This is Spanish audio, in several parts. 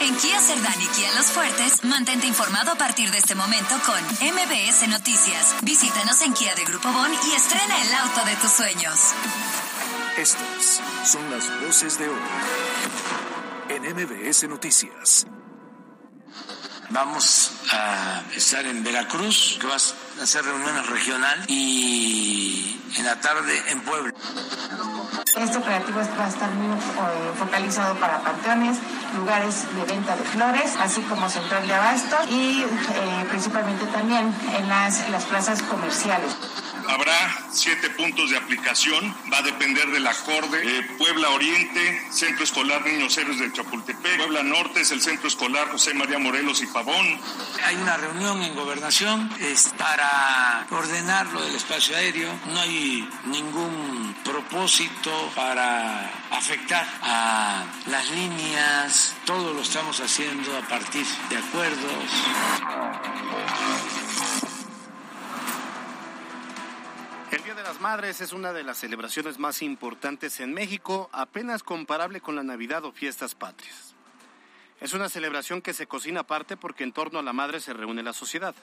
En Kia Cerdán y Kia Los Fuertes, mantente informado a partir de este momento con MBS Noticias. Visítanos en Kia de Grupo Bon y estrena el auto de tus sueños. Estas son las voces de hoy en MBS Noticias. Vamos a estar en Veracruz, que va a hacer reuniones regional y en la tarde en Puebla. Este operativo va a estar muy eh, focalizado para panteones, lugares de venta de flores, así como central de abasto y eh, principalmente también en las, las plazas comerciales. Siete puntos de aplicación, va a depender del acorde. Eh, Puebla Oriente, Centro Escolar Niños Héroes de Chapultepec. Puebla Norte es el Centro Escolar José María Morelos y Pavón. Hay una reunión en gobernación es para ordenar lo del espacio aéreo. No hay ningún propósito para afectar a las líneas. Todo lo estamos haciendo a partir de acuerdos. El Día de las Madres es una de las celebraciones más importantes en México, apenas comparable con la Navidad o fiestas patrias. Es una celebración que se cocina aparte porque en torno a la madre se reúne la sociedad.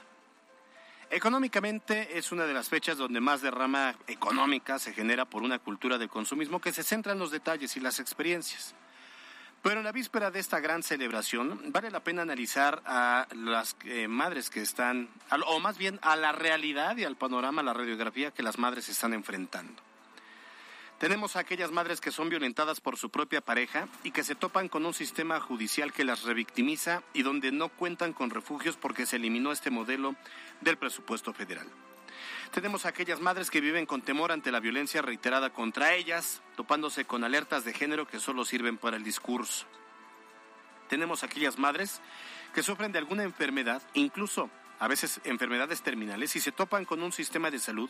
Económicamente es una de las fechas donde más derrama económica se genera por una cultura del consumismo que se centra en los detalles y las experiencias. Pero en la víspera de esta gran celebración, vale la pena analizar a las eh, madres que están, o más bien a la realidad y al panorama, a la radiografía que las madres están enfrentando. Tenemos a aquellas madres que son violentadas por su propia pareja y que se topan con un sistema judicial que las revictimiza y donde no cuentan con refugios porque se eliminó este modelo del presupuesto federal. Tenemos aquellas madres que viven con temor ante la violencia reiterada contra ellas, topándose con alertas de género que solo sirven para el discurso. Tenemos aquellas madres que sufren de alguna enfermedad, incluso a veces enfermedades terminales, y se topan con un sistema de salud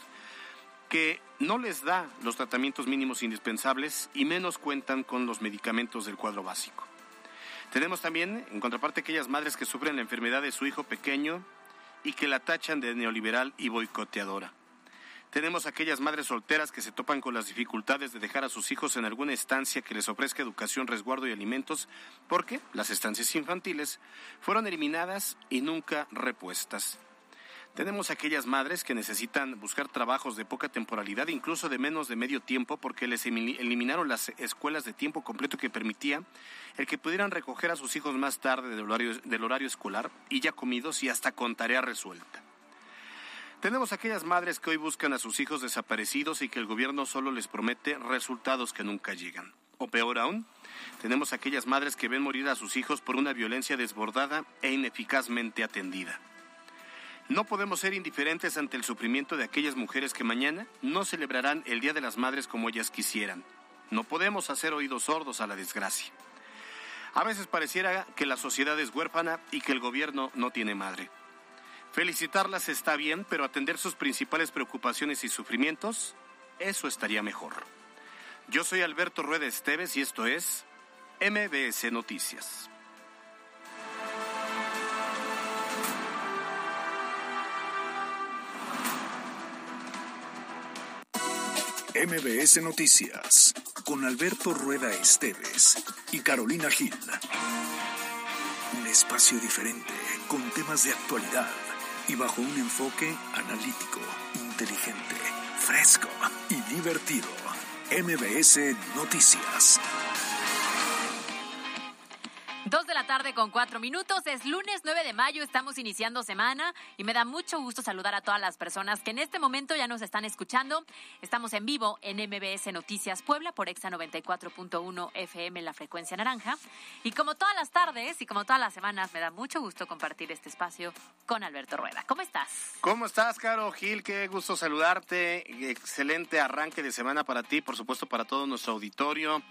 que no les da los tratamientos mínimos indispensables y menos cuentan con los medicamentos del cuadro básico. Tenemos también, en contraparte, aquellas madres que sufren la enfermedad de su hijo pequeño y que la tachan de neoliberal y boicoteadora. Tenemos aquellas madres solteras que se topan con las dificultades de dejar a sus hijos en alguna estancia que les ofrezca educación, resguardo y alimentos, porque las estancias infantiles fueron eliminadas y nunca repuestas. Tenemos aquellas madres que necesitan buscar trabajos de poca temporalidad, incluso de menos de medio tiempo, porque les eliminaron las escuelas de tiempo completo que permitía el que pudieran recoger a sus hijos más tarde del horario, del horario escolar y ya comidos y hasta con tarea resuelta. Tenemos aquellas madres que hoy buscan a sus hijos desaparecidos y que el gobierno solo les promete resultados que nunca llegan. O peor aún, tenemos aquellas madres que ven morir a sus hijos por una violencia desbordada e ineficazmente atendida. No podemos ser indiferentes ante el sufrimiento de aquellas mujeres que mañana no celebrarán el Día de las Madres como ellas quisieran. No podemos hacer oídos sordos a la desgracia. A veces pareciera que la sociedad es huérfana y que el gobierno no tiene madre. Felicitarlas está bien, pero atender sus principales preocupaciones y sufrimientos, eso estaría mejor. Yo soy Alberto Rueda Esteves y esto es MBS Noticias. MBS Noticias con Alberto Rueda Esteves y Carolina Gil. Un espacio diferente con temas de actualidad y bajo un enfoque analítico, inteligente, fresco y divertido. MBS Noticias. Tarde con cuatro minutos. Es lunes 9 de mayo. Estamos iniciando semana y me da mucho gusto saludar a todas las personas que en este momento ya nos están escuchando. Estamos en vivo en MBS Noticias Puebla por Exa 94.1 FM la frecuencia naranja. Y como todas las tardes y como todas las semanas, me da mucho gusto compartir este espacio con Alberto Rueda. ¿Cómo estás? ¿Cómo estás, Caro Gil? Qué gusto saludarte. Excelente arranque de semana para ti, por supuesto, para todo nuestro auditorio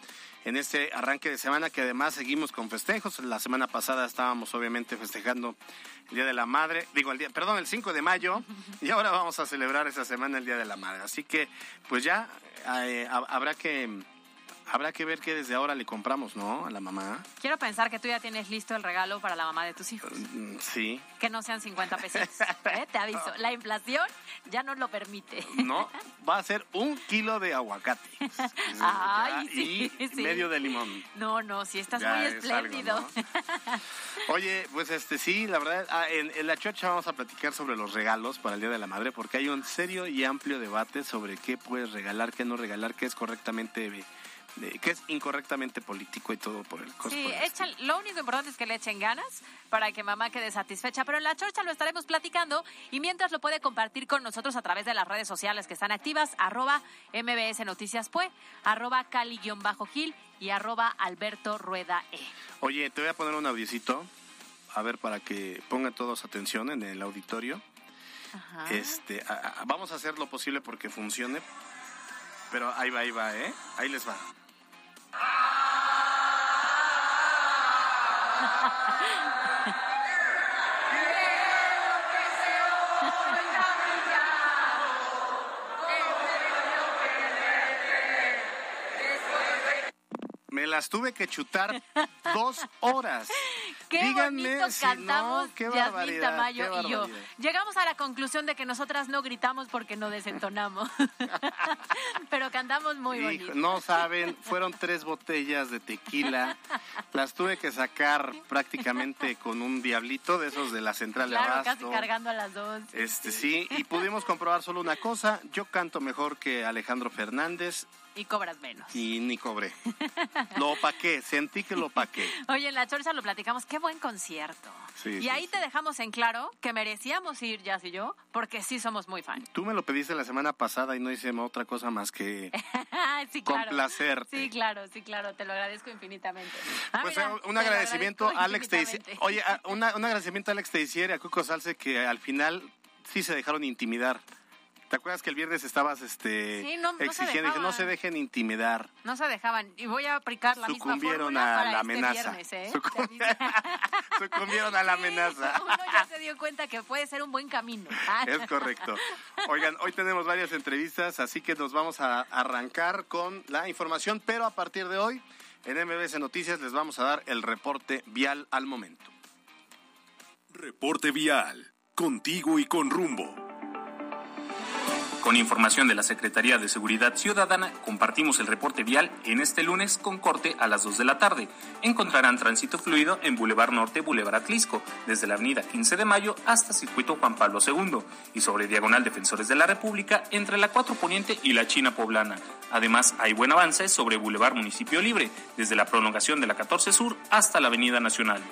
en este arranque de semana que además seguimos con festejos. La semana pasada estábamos obviamente festejando el Día de la Madre, digo el día, perdón, el 5 de mayo y ahora vamos a celebrar esa semana el Día de la Madre. Así que pues ya eh, habrá que Habrá que ver qué desde ahora le compramos, ¿no? A la mamá. Quiero pensar que tú ya tienes listo el regalo para la mamá de tus hijos. Mm, Sí. Que no sean 50 pesos. ¿eh? Te aviso. La inflación ya no lo permite. No, va a ser un kilo de aguacate. Ay, Ya, sí, y sí. medio de limón. No, no, sí estás Ya muy es algo, espléndido. ¿no? Oye, pues este sí, la verdad, ah, en, en la chocha vamos a platicar sobre los regalos para el Día de la Madre, porque hay un serio y amplio debate sobre qué puedes regalar, qué no regalar, qué es correctamente, eh, qué es incorrectamente político y todo por el costo. Sí, echan, lo único importante es que le echen ganas para que mamá quede satisfecha, pero en la chorcha lo estaremos platicando y mientras lo puede compartir con nosotros a través de las redes sociales que están activas, arroba MBS Noticias Pue, arroba Cali-Gil y arroba Alberto Rueda E. Oye, te voy a poner un audiocito, a ver, para que pongan todos atención en el auditorio. Ajá. Este, a- a- vamos a hacer lo posible porque funcione, pero ahí va, ahí va, ¿eh? Ahí les va. Me las tuve que chutar dos horas. Qué Díganme bonito si cantamos no, qué Yasmín Tamayo qué y yo. Llegamos a la conclusión de que nosotras no gritamos porque no desentonamos. Pero cantamos muy Hijo, bonito. no saben, fueron tres botellas de tequila. Las tuve que sacar prácticamente con un diablito de esos de la central de Claro, casi abasto. cargando a las dos. Este sí, y pudimos comprobar solo una cosa, yo canto mejor que Alejandro Fernández Y cobras menos. y ni cobré. Lo opaqué, sentí que lo opaqué. Oye, en la chorcha lo platicamos, qué buen concierto. Sí, y sí, ahí sí. te dejamos en claro que merecíamos ir, Jazz y yo, porque sí somos muy fan. Tú me lo pediste la semana pasada y no hice otra cosa más que sí, claro. complacerte. Sí, claro, sí, claro, te lo agradezco infinitamente. Ah, Pues mira, eh, un agradecimiento a Alex infinitamente. Oye, una- un agradecimiento a Alex y a Cuco Salce que al final sí se dejaron intimidar. ¿Te acuerdas que el viernes estabas este, Sí, no- no se exigiendo que no se dejen intimidar? No se dejaban. Y voy a aplicar la misma Sucumbieron fórmula a para la este amenaza. viernes, ¿eh? Sucum-. Sucumbieron a la Sí, amenaza. Uno ya se dio cuenta que puede ser un buen camino. Ah. Es correcto. Oigan, hoy tenemos varias entrevistas, así que nos vamos a arrancar con la información, pero a partir de hoy en MBS Noticias les vamos a dar el reporte vial al momento. Reporte vial. Contigo y con rumbo. Con información de la Secretaría de Seguridad Ciudadana, compartimos el reporte vial en este lunes con corte a las 2 de la tarde. Encontrarán tránsito fluido en Boulevard Norte, Boulevard Atlisco, desde la avenida 15 de Mayo hasta Circuito Juan Pablo II, y sobre Diagonal Defensores de la República entre la 4 Poniente y la China Poblana. Además, hay buen avance sobre Boulevard Municipio Libre, desde la prolongación de la 14 Sur hasta la Avenida Nacional.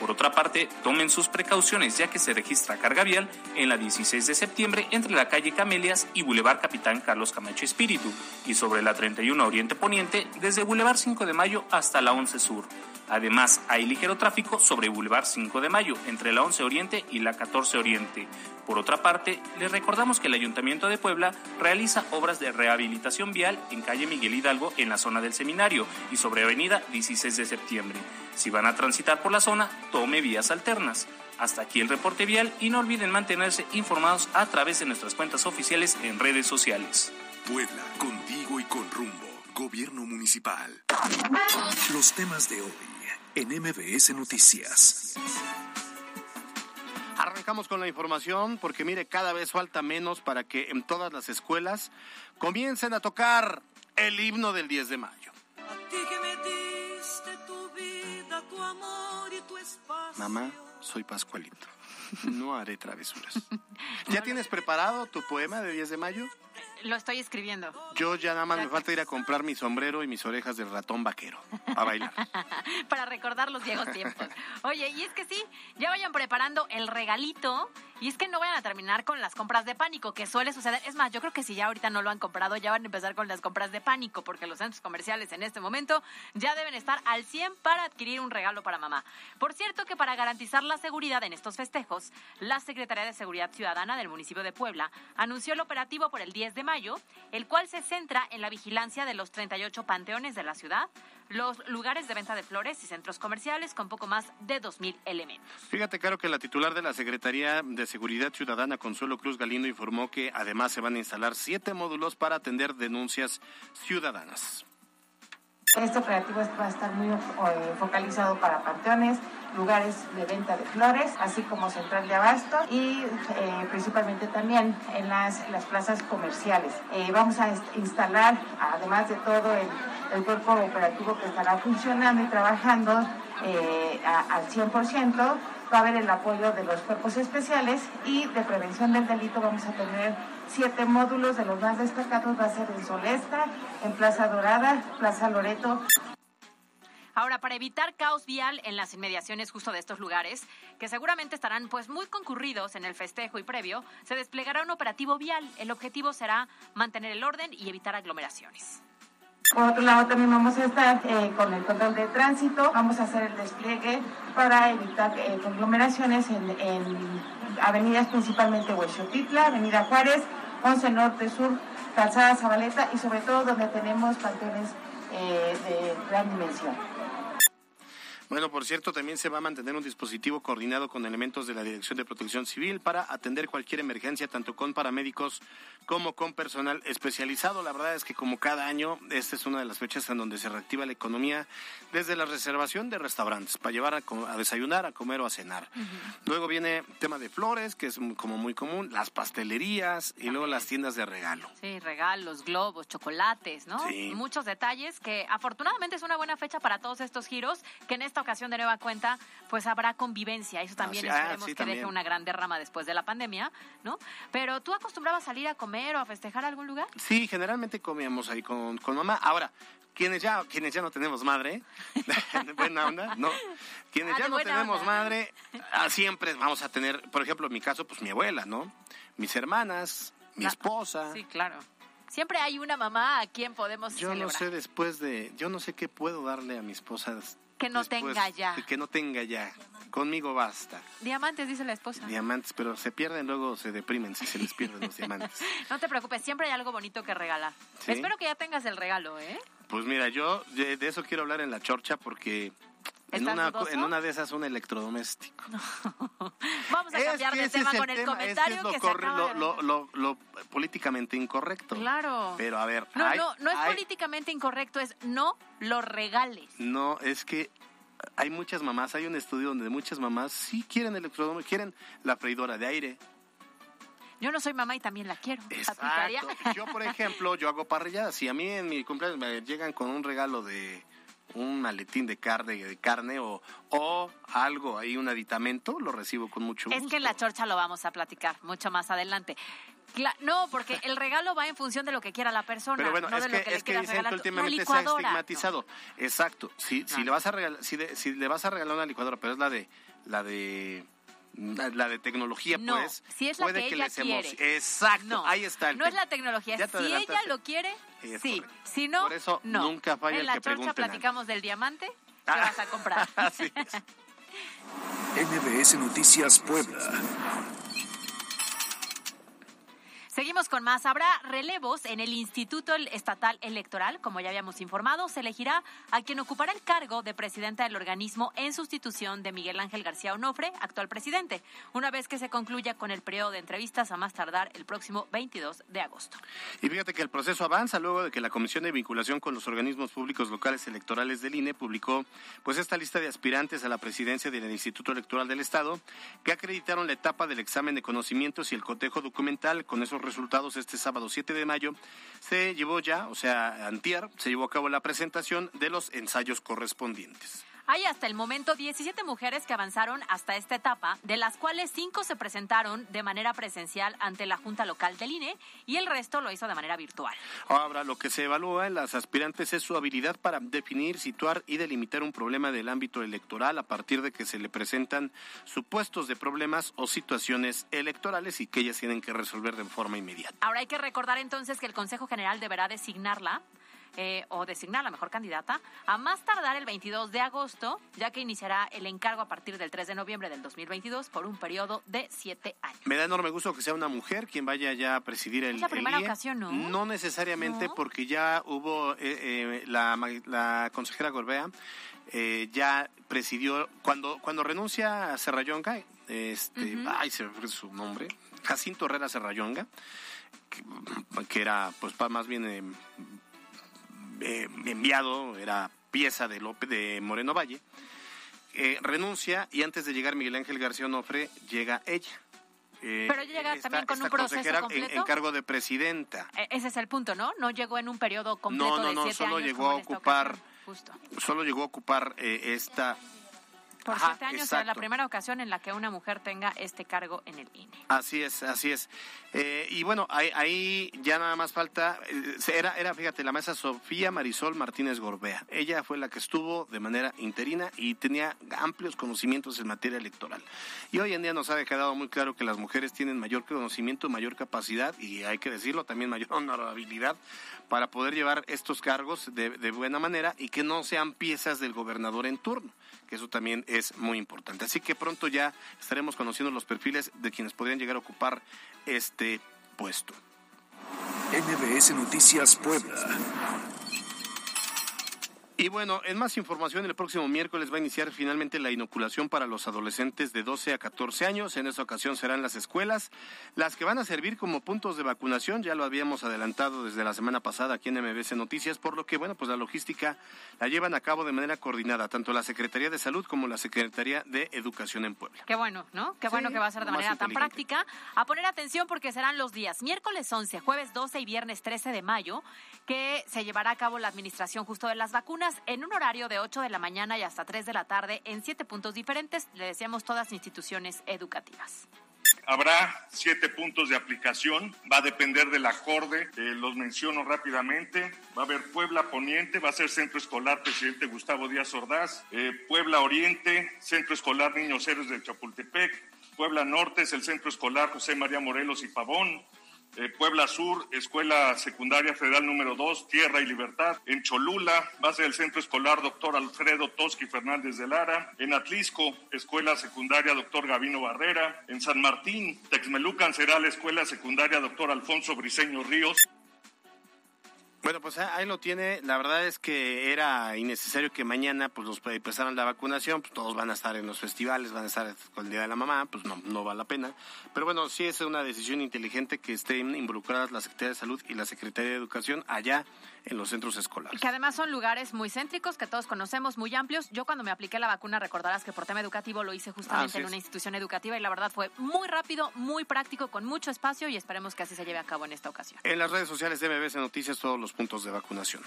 Por otra parte, tomen sus precauciones ya que se registra carga vial en la 16 de septiembre entre la calle Camelias y Boulevard Capitán Carlos Camacho Espíritu y sobre la 31 Oriente Poniente desde Boulevard 5 de Mayo hasta la 11 Sur. Además, hay ligero tráfico sobre Boulevard 5 de Mayo entre la 11 Oriente y la 14 Oriente. Por otra parte, les recordamos que el Ayuntamiento de Puebla realiza obras de rehabilitación vial en calle Miguel Hidalgo en la zona del seminario y sobre Avenida 16 de septiembre. Si van a transitar por la zona, tome vías alternas. Hasta aquí el reporte vial y no olviden mantenerse informados a través de nuestras cuentas oficiales en redes sociales. Puebla, contigo y con rumbo. Gobierno municipal. Los temas de hoy en MBS Noticias. Arrancamos con la información porque mire, cada vez falta menos para que en todas las escuelas comiencen a tocar el himno del 10 de mayo. Mamá, soy Pascualito. No haré travesuras. ¿Ya tienes preparado tu poema de 10 de mayo? Lo estoy escribiendo. Yo ya nada más me falta ir a comprar mi sombrero y mis orejas de ratón vaquero a bailar. para recordar los viejos tiempos. Oye, y es que sí, ya vayan preparando el regalito y es que no vayan a terminar con las compras de pánico, que suele suceder. Es más, yo creo que si ya ahorita no lo han comprado, ya van a empezar con las compras de pánico, porque los centros comerciales en este momento ya deben estar al 100 para adquirir un regalo para mamá. Por cierto que para garantizar la seguridad en estos festejos, la Secretaría de Seguridad Ciudadana del municipio de Puebla anunció el operativo por el 10 de mayo, el cual se centra en la vigilancia de los 38 panteones de la ciudad, los lugares de venta de flores y centros comerciales con poco más de 2.000 elementos. Fíjate, claro, que la titular de la Secretaría de Seguridad Ciudadana, Consuelo Cruz Galindo, informó que además se van a instalar siete módulos para atender denuncias ciudadanas. Este operativo va a estar muy eh, focalizado para panteones, lugares de venta de flores, así como central de abasto y eh, principalmente también en las, las plazas comerciales. Eh, vamos a instalar, además de todo el, el, cuerpo operativo que estará funcionando y trabajando al 100%, va a haber el apoyo de los cuerpos especiales y de prevención del delito vamos a tener siete módulos de los más destacados va a ser en Solesta, en Plaza Dorada, Plaza Loreto. Ahora, para evitar caos vial en las inmediaciones justo de estos lugares, que seguramente estarán pues muy concurridos en el festejo y previo, se desplegará un operativo vial. El objetivo será mantener el orden y evitar aglomeraciones. Por otro lado, también vamos a estar eh, con el control de tránsito, vamos a hacer el despliegue para evitar eh, aglomeraciones en, en, avenidas principalmente Huexotitla, Avenida Juárez, 11 Norte, Sur, Calzada Zabaleta y sobre todo donde tenemos panteones eh, de gran dimensión. Bueno, por cierto, también se va a mantener un dispositivo coordinado con elementos de la Dirección de Protección Civil para atender cualquier emergencia, tanto con paramédicos como con personal especializado. La verdad es que como cada año, esta es una de las fechas en donde se reactiva la economía desde la reservación de restaurantes para llevar a, desayunar, a comer o a cenar. Luego viene tema de flores, que es como muy común, las pastelerías y luego las tiendas de regalo. Sí, regalos, globos, chocolates, ¿no? Sí. Muchos detalles que afortunadamente es una buena fecha para todos estos giros que en esta ocasión de nueva cuenta, pues habrá convivencia. Eso también ah, esperemos que deje una gran derrama después de la pandemia, ¿no? Pero ¿tú acostumbrabas a salir a comer o a festejar a algún lugar? Sí, generalmente comíamos ahí con, con mamá. Ahora, quienes ya, quienes ya no tenemos madre, buena onda, ¿no? Quienes ah, ya no tenemos madre, ah, siempre vamos a tener, por ejemplo, en mi caso, pues mi abuela, ¿no? Mis hermanas, mi esposa. Sí, claro. Siempre hay una mamá a quien podemos Yo no sé después de, yo no sé qué puedo darle a mi esposa que no tenga ya. Que no tenga ya. Conmigo basta. Diamantes, dice la esposa. Diamantes, pero se pierden, luego se deprimen si se les pierden los diamantes. no te preocupes, siempre hay algo bonito que regalar. Espero que ya tengas el regalo, ¿eh? Pues mira, yo de eso quiero hablar en la chorcha porque en una, en una de esas un electrodoméstico. Vamos a cambiar de tema con el, comentario que, es lo, lo, lo, políticamente incorrecto. Claro. Pero a ver. No, no, no es políticamente incorrecto, es no lo regales. No, es que hay muchas mamás, hay un estudio donde muchas mamás sí quieren electrodoméstico, quieren la freidora de aire. Yo no soy mamá y también la quiero. Exacto. Yo, por ejemplo, yo hago parrilladas. Si a mí en mi cumpleaños me llegan con un regalo de un maletín de carne, de carne o, o algo ahí, un aditamento, lo recibo con mucho gusto. Es que en la chorcha lo vamos a platicar mucho más adelante. no, porque el regalo va en función de lo que quiera la persona. Pero bueno, no es, de que, es que dicen que últimamente se ha estigmatizado. Exacto. Si, si, le vas a regalar, si, si le vas a regalar una licuadora, pero es la de la de la de tecnología, pues. Si es la puede que, ella quiere. Exacto, ahí está. no es la tecnología. Si ella lo quiere, sí. Si no, Por eso nunca falla en la chorcha platicamos del diamante que ah. vas a comprar. Así NBS Noticias Puebla. Seguimos con más. Habrá relevos en el Instituto Estatal Electoral, como ya habíamos informado. Se elegirá a quien ocupará el cargo de presidenta del organismo en sustitución de Miguel Ángel García Onofre, actual presidente, una vez que se concluya con el periodo de entrevistas a más tardar el próximo 22 de agosto. Y fíjate que el proceso avanza luego de que la Comisión de Vinculación con los Organismos Públicos Locales Electorales del INE publicó pues esta lista de aspirantes a la presidencia del Instituto Electoral del Estado que acreditaron la etapa del examen de conocimientos y el cotejo documental con esos resultados este sábado 7 de mayo, se llevó ya, o sea, antier, se llevó a cabo la presentación de los ensayos correspondientes. Hay hasta el momento 17 mujeres que avanzaron hasta esta etapa, de las cuales 5 se presentaron de manera presencial ante la Junta Local del INE y el resto lo hizo de manera virtual. Ahora, lo que se evalúa en las aspirantes es su habilidad para definir, situar y delimitar un problema del ámbito electoral a partir de que se le presentan supuestos de problemas o situaciones electorales y que ellas tienen que resolver de forma inmediata. Ahora hay que recordar entonces que el Consejo General deberá designarla eh, o designar la mejor candidata a más tardar el 22 de agosto, ya que iniciará el encargo a partir del 3 de noviembre del 2022 por un periodo de siete años. Me da enorme gusto que sea una mujer quien vaya ya a presidir el. Es la primera ocasión, ¿no? No necesariamente, porque ya hubo eh, eh, la, la consejera Gorbea. ya presidió cuando cuando renuncia a Serrayonga este ay se me su nombre Jacinto Herrera Serrayonga que, que era pues más bien eh, enviado, era pieza de López de Moreno Valle, eh, renuncia y antes de llegar Miguel Ángel García Onofre llega ella. Eh, Pero llega también con un proceso completo. En, cargo de presidenta. E, ese es el punto, ¿no? No llegó en un periodo completo no, no, no, solo Llegó a ocupar, Solo llegó a ocupar esta por siete años será la primera ocasión en la que una mujer tenga este cargo en el INE. Así es, así es. Eh, y bueno, ahí, ya nada más falta, eh, era, era, fíjate, la mesa Sofía Marisol Martínez Gorbea. Ella fue la que estuvo de manera interina y tenía amplios conocimientos en materia electoral. Y hoy en día nos ha quedado muy claro que las mujeres tienen mayor conocimiento, mayor capacidad y hay que decirlo, también mayor honorabilidad para poder llevar estos cargos de, de buena manera y que no sean piezas del gobernador en turno que eso también es muy importante. Así que pronto ya estaremos conociendo los perfiles de quienes podrían llegar a ocupar este puesto. NBS Noticias Puebla. Y bueno, en más información, el próximo miércoles va a iniciar finalmente la inoculación para los adolescentes de 12 a 14 años. En esta ocasión serán las escuelas las que van a servir como puntos de vacunación. Ya lo habíamos adelantado desde la semana pasada aquí en MBC Noticias, por lo que, bueno, pues la logística la llevan a cabo de manera coordinada, tanto la Secretaría de Salud como la Secretaría de Educación en Puebla. Qué bueno, ¿no? Qué bueno que va a ser de manera tan práctica. A poner atención porque serán los días miércoles 11, jueves 12 y viernes 13 de mayo que se llevará a cabo la administración justo de las vacunas en un horario de 8 de la mañana y hasta 3 de la tarde en siete puntos diferentes, le decíamos todas instituciones educativas. Habrá siete puntos de aplicación, va a depender del acorde, eh, los menciono rápidamente. Va a haber Puebla Poniente, va a ser Centro Escolar Presidente Gustavo Díaz Ordaz, eh, Puebla Oriente, Centro Escolar Niños Héroes del Chapultepec, Puebla Norte es el Centro Escolar José María Morelos y Pavón, eh, Puebla Sur, Escuela Secundaria Federal número 2, Tierra y Libertad. En Cholula, base del Centro Escolar Doctor Alfredo Toski Fernández de Lara. En Atlisco, Escuela Secundaria Doctor Gavino Barrera. En San Martín, Texmelucan será la Escuela Secundaria Doctor Alfonso Briceño Ríos. Bueno, pues ahí lo tiene. La verdad es que era innecesario que mañana pues los empezaran la vacunación. Pues todos van a estar en los festivales, van a estar con el Día de la Mamá, pues no, no vale la pena. Pero bueno, sí es una decisión inteligente que estén involucradas la Secretaría de Salud y la Secretaría de Educación allá en los centros escolares. Que además son lugares muy céntricos, que todos conocemos, muy amplios. Yo cuando me apliqué la vacuna, recordarás que por tema educativo lo hice justamente en una institución educativa y la verdad fue muy rápido, muy práctico, con mucho espacio y esperemos que así se lleve a cabo en esta ocasión. En las redes sociales de MBS Noticias todos los puntos de vacunación.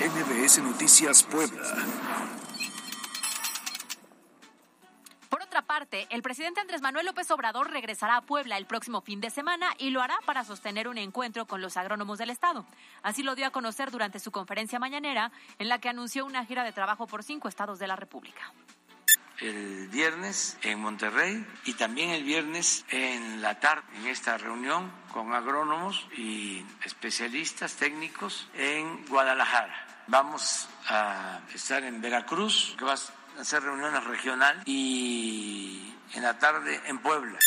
MBS Noticias Puebla. Parte, el presidente Andrés Manuel López Obrador regresará a Puebla el próximo fin de semana y lo hará para sostener un encuentro con los agrónomos del Estado. Así lo dio a conocer durante su conferencia mañanera, en la que anunció una gira de trabajo por cinco estados de la República el viernes en Monterrey y también el viernes en la tarde en esta reunión con agrónomos y especialistas técnicos en Guadalajara. Vamos a estar en Veracruz, que va a hacer reuniones regional y en la tarde en Puebla.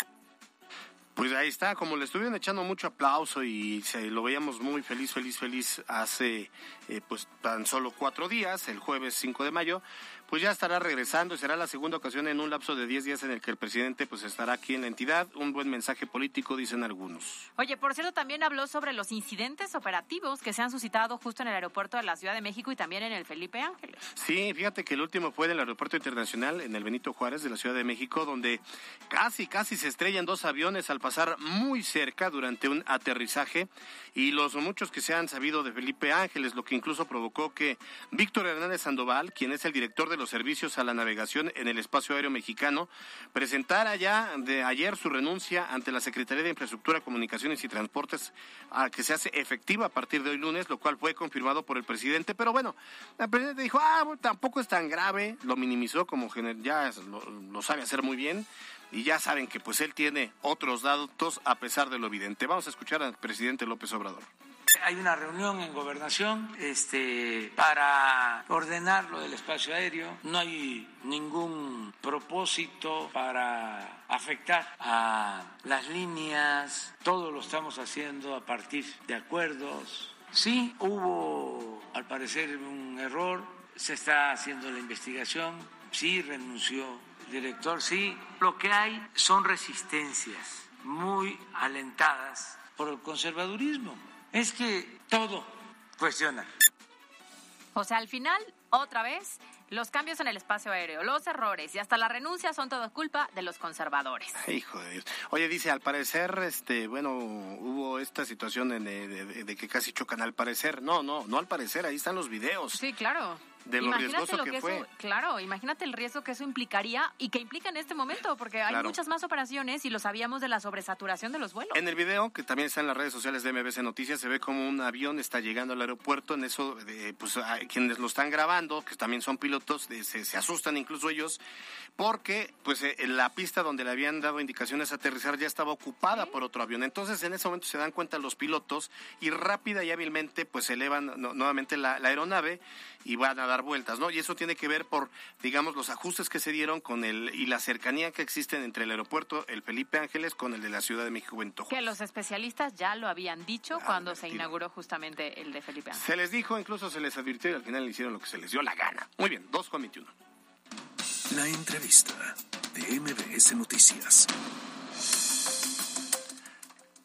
Pues ahí está, como le estuvieron echando mucho aplauso y se lo veíamos muy feliz, feliz, feliz hace eh, pues tan solo cuatro días, el jueves 5 de mayo, pues ya estará regresando y será la segunda ocasión en un lapso de 10 días en el que el presidente pues estará aquí en la entidad. Un buen mensaje político, dicen algunos. Oye, por cierto, también habló sobre los incidentes operativos que se han suscitado justo en el aeropuerto de la Ciudad de México y también en el Felipe Ángeles. Sí, fíjate que el último fue en el aeropuerto internacional, en el Benito Juárez de la Ciudad de México, donde casi, casi se estrellan dos aviones al pasar muy cerca durante un aterrizaje y los muchos que se han sabido de Felipe Ángeles, lo que incluso provocó que Víctor Hernández Sandoval, quien es el director de los servicios a la navegación en el espacio aéreo mexicano, presentara ya de ayer su renuncia ante la Secretaría de Infraestructura, Comunicaciones y Transportes, a que se hace efectiva a partir de hoy lunes, lo cual fue confirmado por el presidente. Pero bueno, el presidente dijo, ah, tampoco es tan grave, lo minimizó como ya lo, lo sabe hacer muy bien y ya saben que pues él tiene otros datos a pesar de lo evidente. Vamos a escuchar al presidente López Obrador. Hay una reunión en gobernación este, para ordenar lo del espacio aéreo. No hay ningún propósito para afectar a las líneas. Todo lo estamos haciendo a partir de acuerdos. Sí, hubo al parecer un error. Se está haciendo la investigación. Sí, renunció el director. Sí, lo que hay son resistencias muy alentadas por el conservadurismo es que todo cuestiona. O sea, al final, otra vez, los cambios en el espacio aéreo, los errores y hasta la renuncia son todo culpa de los conservadores. Hijo de Dios. Oye, dice, al parecer, este, bueno, hubo esta situación de que casi chocan. Al parecer, no, no, no al parecer, ahí están los videos. Sí, claro de lo riesgoso que, fue. claro, imagínate el riesgo que eso implicaría y que implica en este momento, porque hay muchas más operaciones y lo sabíamos de la sobresaturación de los vuelos. En el video, que también está en las redes sociales de MBC Noticias, se ve como un avión está llegando al aeropuerto. En eso, pues quienes lo están grabando, que también son pilotos, se, asustan incluso ellos, porque pues eh, la pista donde le habían dado indicaciones a aterrizar ya estaba ocupada por otro avión. Entonces, en ese momento se dan cuenta los pilotos y rápida y hábilmente pues elevan nuevamente la aeronave y van a dar vueltas, ¿no? Y eso tiene que ver por, digamos, los ajustes que se dieron con el y la cercanía que existen entre el aeropuerto el Felipe Ángeles con el de la Ciudad de México Bentojo. Que los especialistas ya lo habían dicho cuando se inauguró justamente el de Felipe Ángeles. Se les dijo, incluso se les advirtió y al final hicieron lo que se les dio la gana. Muy bien, 2 con 21. La entrevista de MBS Noticias.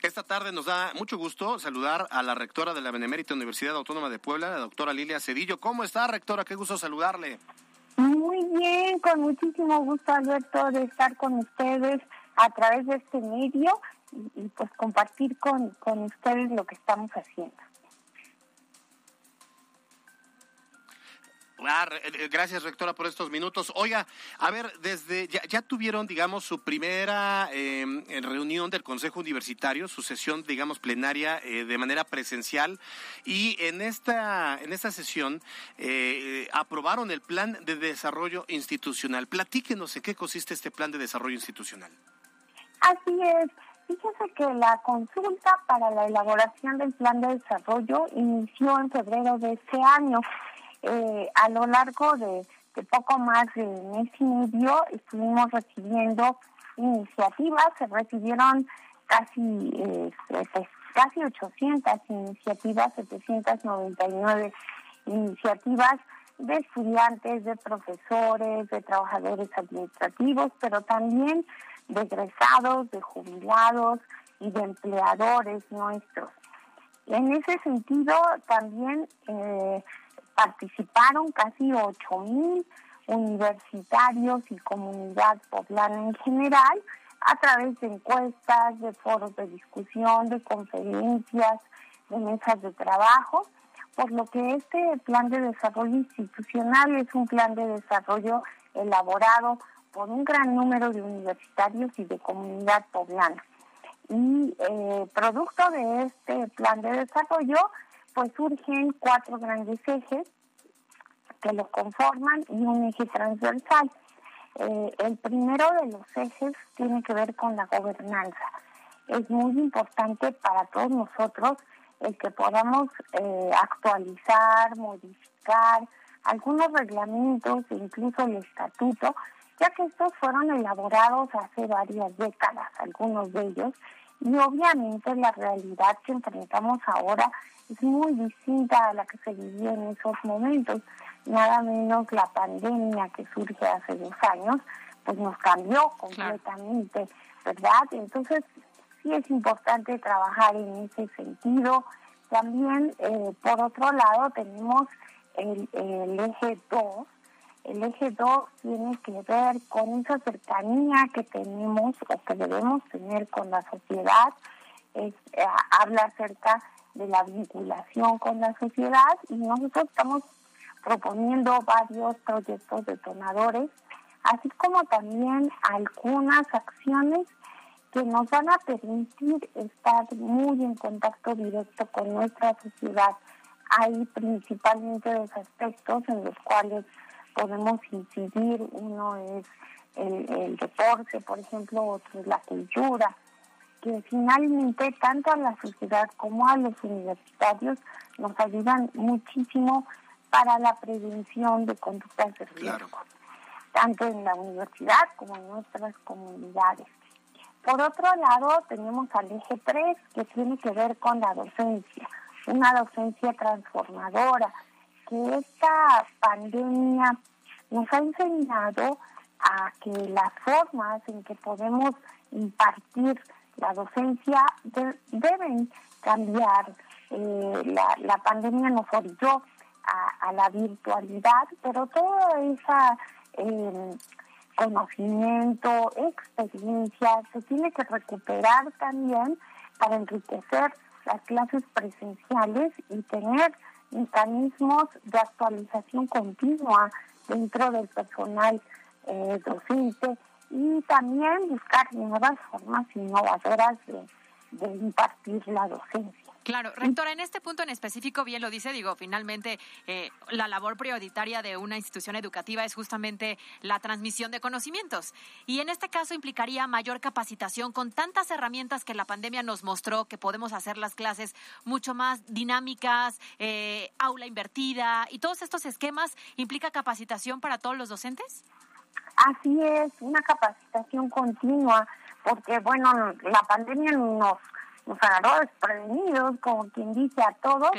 Esta tarde nos da mucho gusto saludar a la rectora de la Benemérita Universidad Autónoma de Puebla, la doctora Lilia Cedillo. ¿Cómo está, rectora? Qué gusto saludarle. Muy bien, con muchísimo gusto, Alberto, de estar con ustedes a través de este medio y, pues compartir con, con ustedes lo que estamos haciendo. Ah, eh, gracias, rectora, por estos minutos. Oiga, a ver, desde ya, tuvieron, digamos, su primera em, reunión del Consejo Universitario, su sesión, digamos, plenaria eh, de manera presencial, y en esta en esta sesión eh, aprobaron el plan de desarrollo institucional. Platíquenos en qué consiste este plan de desarrollo institucional. Así es. Fíjese que la consulta para la elaboración del plan de desarrollo inició en febrero de este año eh, a lo largo de, poco más de mes y medio estuvimos recibiendo iniciativas, se recibieron casi, eh, casi 800 iniciativas, 799 iniciativas de estudiantes, de profesores, de trabajadores administrativos, pero también de egresados, de jubilados y de empleadores nuestros. En ese sentido, también eh, participaron casi 8.000 universitarios y comunidad poblana en general a través de encuestas, de foros de discusión, de conferencias, de mesas de trabajo, por lo que este plan de desarrollo institucional es un plan de desarrollo elaborado por un gran número de universitarios y de comunidad poblana. Y eh, producto de este plan de desarrollo pues surgen cuatro grandes ejes que lo conforman y un eje transversal. Eh, el primero de los ejes tiene que ver con la gobernanza. Es muy importante para todos nosotros el que podamos eh, actualizar, modificar algunos reglamentos e incluso el estatuto, ya que estos fueron elaborados hace varias décadas, algunos de ellos, y obviamente la realidad que enfrentamos ahora es muy distinta a la que se vivía en esos momentos. Nada menos la pandemia que surge hace dos años, pues nos cambió completamente, ¿verdad? Entonces, sí es importante trabajar en ese sentido. También, eh, por otro lado, tenemos el, el eje 2. El eje 2 tiene que ver con esa cercanía que tenemos o que debemos tener con la sociedad. Es, eh, habla acerca de la vinculación con la sociedad y nosotros estamos proponiendo varios proyectos detonadores, así como también algunas acciones que nos van a permitir estar muy en contacto directo con nuestra sociedad. Hay principalmente dos aspectos en los cuales podemos incidir. Uno es el, el deporte, por ejemplo, otro es la cultura que finalmente tanto a la sociedad como a los universitarios nos ayudan muchísimo para la prevención de conductas de riesgo, tanto en la universidad como en nuestras comunidades. Por otro lado, tenemos al eje 3, que tiene que ver con la docencia, una docencia transformadora, que esta pandemia nos ha enseñado a que las formas en que podemos impartir la docencia deben cambiar. Eh, la, la pandemia nos orilló a, la virtualidad, pero todo ese eh, conocimiento, experiencia, se tiene que recuperar también para enriquecer las clases presenciales y tener mecanismos de actualización continua dentro del personal eh, docente y también buscar nuevas formas innovadoras de impartir la docencia. Claro, rectora, en este punto en específico, bien lo dice, digo, finalmente eh, la labor prioritaria de una institución educativa es justamente la transmisión de conocimientos. Y en este caso implicaría mayor capacitación con tantas herramientas que la pandemia nos mostró que podemos hacer las clases mucho más dinámicas, eh, aula invertida y todos estos esquemas implica capacitación para todos los docentes. Así es, una capacitación continua, porque bueno, la pandemia nos nos agarró desprevenidos, como quien dice a todos,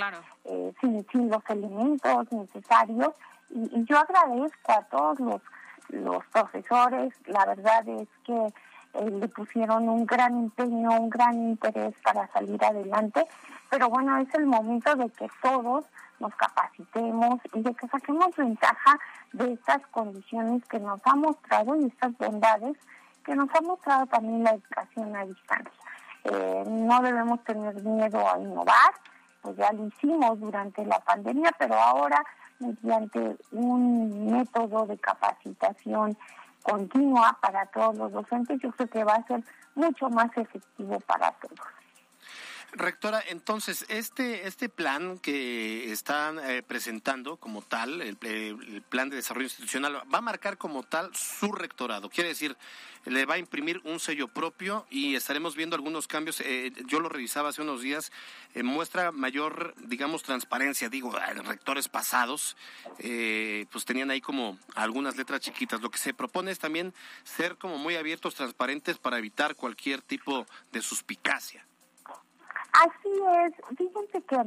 eh, sin, sin los elementos necesarios. Y, yo agradezco a todos los, los profesores, la verdad es que eh, le pusieron un gran empeño, un gran interés para salir adelante, pero bueno, es el momento de que todos nos capacitemos y de que saquemos ventaja de estas condiciones que nos ha mostrado y estas bondades que nos ha mostrado también la educación a distancia. Eh, no debemos tener miedo a innovar, pues ya lo hicimos durante la pandemia, pero ahora mediante un método de capacitación continua para todos los docentes, yo creo que va a ser mucho más efectivo para todos. Rectora, entonces, este, este plan que están eh, presentando como tal, el, plan de desarrollo institucional, va a marcar como tal su rectorado. Quiere decir, le va a imprimir un sello propio y estaremos viendo algunos cambios. Eh, yo lo revisaba hace unos días, eh, muestra mayor, digamos, transparencia. Digo, rectores pasados, pues tenían ahí como algunas letras chiquitas. Lo que se propone es también ser como muy abiertos, transparentes para evitar cualquier tipo de suspicacia. Así es, fíjense que,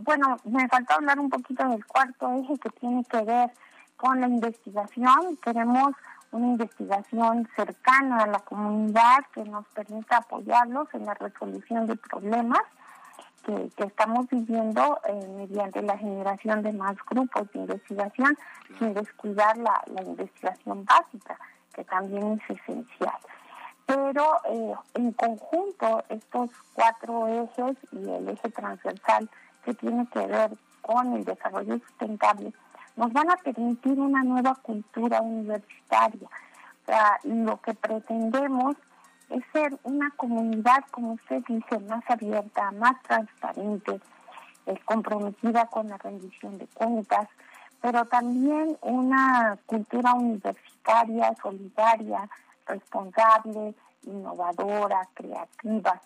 bueno, me falta hablar un poquito del cuarto eje que tiene que ver con la investigación. Queremos una investigación cercana a la comunidad que nos permita apoyarlos en la resolución de problemas que, estamos viviendo eh, mediante la generación de más grupos de investigación sin descuidar la investigación básica, que también es esencial pero eh, en conjunto estos cuatro ejes y el eje transversal que tiene que ver con el desarrollo sustentable nos van a permitir una nueva cultura universitaria. O lo que pretendemos es ser una comunidad, como usted dice, más abierta, más transparente, eh, comprometida con la rendición de cuentas, pero también una cultura universitaria, solidaria, responsable, innovadora, creativa.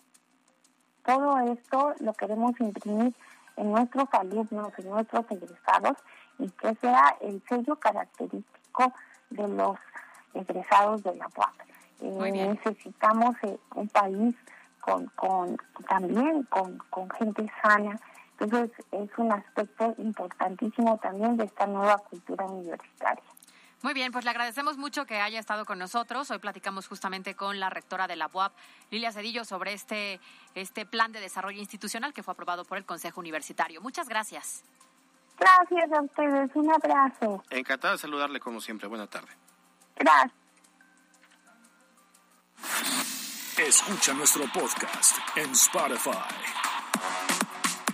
Todo esto lo queremos imprimir en nuestros alumnos, en nuestros egresados y que sea el sello característico de los egresados de la UAP. Eh, necesitamos eh, un país con, con también con, con gente sana. Entonces es un aspecto importantísimo también de esta nueva cultura universitaria. Muy bien, pues le agradecemos mucho que haya estado con nosotros. Hoy platicamos justamente con la rectora de la UAP, Lilia Cedillo, sobre este, este plan de desarrollo institucional que fue aprobado por el Consejo Universitario. Muchas gracias. Gracias a ustedes. Un abrazo. Encantado de saludarle como siempre. Buena tarde. Gracias. Escucha nuestro podcast en Spotify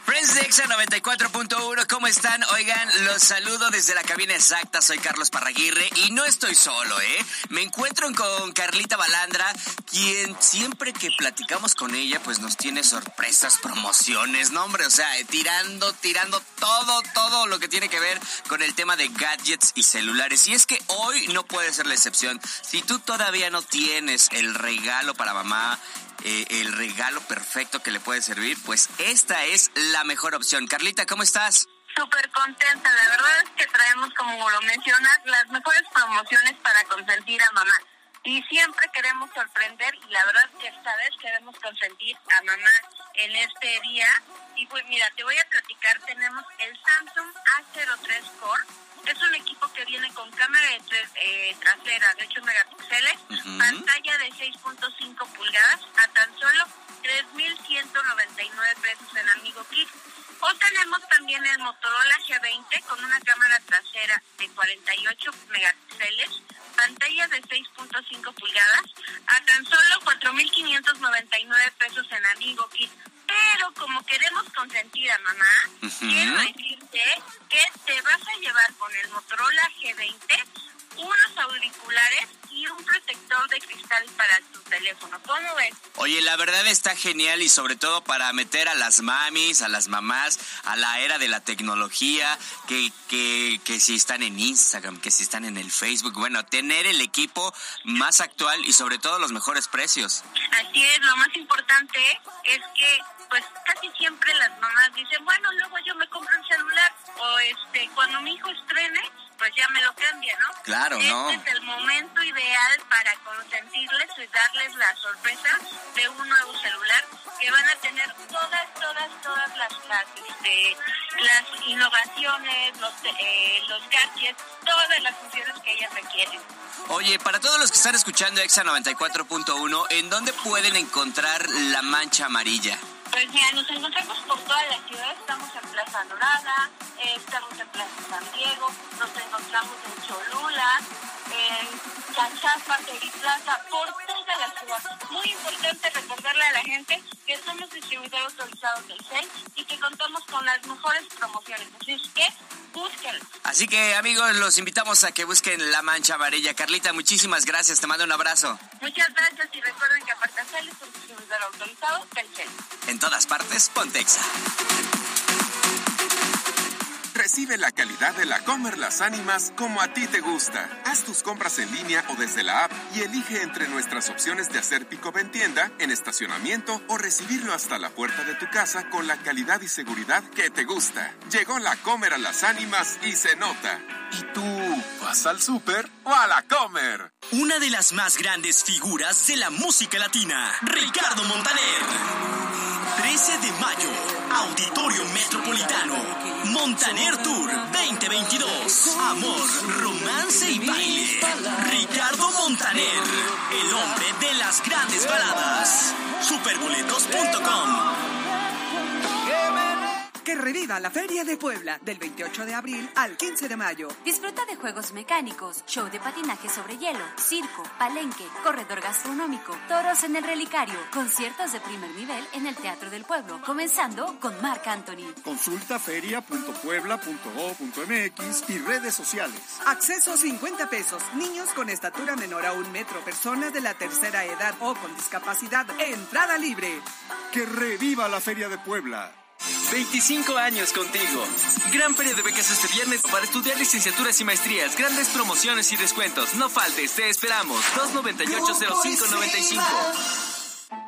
Friends de Exa 94.1, ¿cómo están? Oigan, los saludo desde la cabina exacta, soy Carlos Parraguirre y no estoy solo, ¿eh? Me encuentro con Carlita Balandra, quien siempre que platicamos con ella, pues nos tiene sorpresas, promociones, ¿no, hombre? O sea, tirando, tirando todo, todo lo que tiene que ver con el tema de gadgets y celulares. Y es que hoy no puede ser la excepción. Si tú todavía no tienes el regalo para mamá, eh, el regalo perfecto que le puede servir, pues esta es la mejor opción. Carlita, ¿cómo estás? Súper contenta, la verdad es que traemos, como lo mencionas, las mejores promociones para consentir a mamá. Y siempre queremos sorprender y la verdad que esta vez queremos consentir a mamá en este día. Y pues mira, te voy a platicar, tenemos el Samsung A03 Core es un equipo que viene con cámara de eh, trasera de 8 megapíxeles, pantalla de 6.5 pulgadas a tan solo 3.199 pesos en Amigo Kit. O tenemos también el Motorola G20 con una cámara trasera de 48 megapíxeles, pantalla de 6.5 pulgadas, a tan solo 4.599 pesos en Amigo Kit. Pero como queremos consentir a mamá, quiero decirte que te vas a llevar con el Motorola G20 unos auriculares y un protector de cristal para tu teléfono. ¿Cómo ves? Oye, la verdad está genial y sobre todo para meter a las mamis, a las mamás, a la era de la tecnología, que, que, que si están en Instagram, que si están en el Facebook, bueno, tener el equipo más actual y sobre todo los mejores precios. Así es, lo más importante es que pues casi siempre las mamás dicen, bueno, luego yo me compro un celular o este cuando mi hijo estrene, pues ya me lo cambia, ¿no? Claro, este ¿no? es el momento ideal para consentirles y darles la sorpresa de un nuevo celular que van a tener todas, todas, todas las, las, este, las innovaciones, los, eh, los gadgets, todas las funciones que ellas requieren. Oye, para todos los que están escuchando Exa 94.1, ¿en dónde pueden encontrar la mancha amarilla? Pues mira, nos encontramos por toda la ciudad, estamos en Plaza Dorada, eh, estamos en Plaza San Diego, nos encontramos en Cholula, en Chachapa, Plaza, por toda la ciudad. Muy importante recordarle a la gente que somos distribuidores autorizados del CEL y que contamos con las mejores promociones. Así es que búsquenlo. Así que amigos, los invitamos a que busquen la mancha amarilla. Carlita, muchísimas gracias, te mando un abrazo. Muchas gracias y recuerden que Apartacel es un distribuidor autorizado del CEL. En todas partes, Pontexa. Recibe la calidad de la Comer Las Ánimas como a ti te gusta. Haz tus compras en línea o desde la app y elige entre nuestras opciones de hacer pico en tienda, en estacionamiento o recibirlo hasta la puerta de tu casa con la calidad y seguridad que te gusta. Llegó la Comer a Las Ánimas y se nota. ¿Y tú vas al súper o a la Comer? Una de las más grandes figuras de la música latina, Ricardo Montaner. 13 de mayo, Auditorio Metropolitano, Montaner Tour 2022. Amor, romance y baile. Ricardo Montaner, el hombre de las grandes baladas. Superboletos.com. Que reviva la Feria de Puebla del 28 de abril al 15 de mayo. Disfruta de juegos mecánicos, show de patinaje sobre hielo, circo, palenque, corredor gastronómico, toros en el relicario, conciertos de primer nivel en el Teatro del Pueblo, comenzando con Marc Anthony. Consulta feria.puebla.go.mx y redes sociales. Acceso 50 pesos. Niños con estatura menor a un metro, personas de la tercera edad o con discapacidad. Entrada libre. Que reviva la Feria de Puebla. 25 años contigo. Gran feria de becas este viernes para estudiar licenciaturas y maestrías. Grandes promociones y descuentos. No faltes, te esperamos. 298-0595.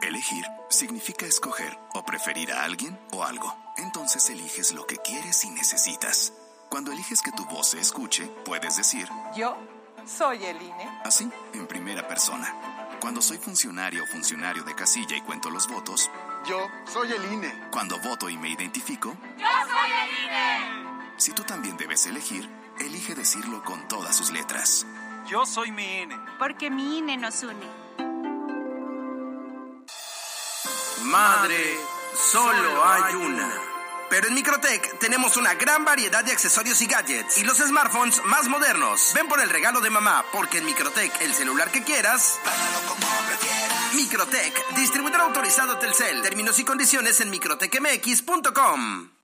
Elegir significa escoger o preferir a alguien o algo. Entonces eliges lo que quieres y necesitas. Cuando eliges que tu voz se escuche, puedes decir, Yo soy el INE. así, en primera persona. Cuando soy funcionario o funcionario de casilla y cuento los votos, Yo soy el INE. cuando voto y me identifico, ¡Yo soy el INE! si tú también debes elegir, elige decirlo con todas sus letras. Yo soy mi INE. Porque mi INE nos une. Madre, solo hay una. Pero en Microtech tenemos una gran variedad de accesorios y gadgets y los smartphones más modernos. Ven por el regalo de mamá, porque en Microtech el celular que quieras. Microtech, distribuidor autorizado Telcel. Términos y condiciones en microtechmx.com.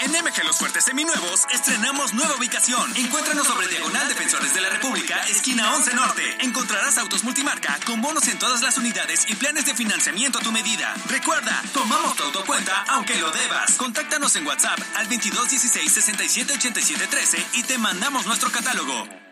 En MG Los Fuertes Seminuevos estrenamos nueva ubicación. Encuéntranos sobre Diagonal Defensores de la República, esquina 11 Norte. Encontrarás autos multimarca con bonos en todas las unidades y planes de financiamiento a tu medida. Recuerda, tomamos tu autocuenta aunque lo debas. Contáctanos en WhatsApp al 2216 67 87 13 y te mandamos nuestro catálogo.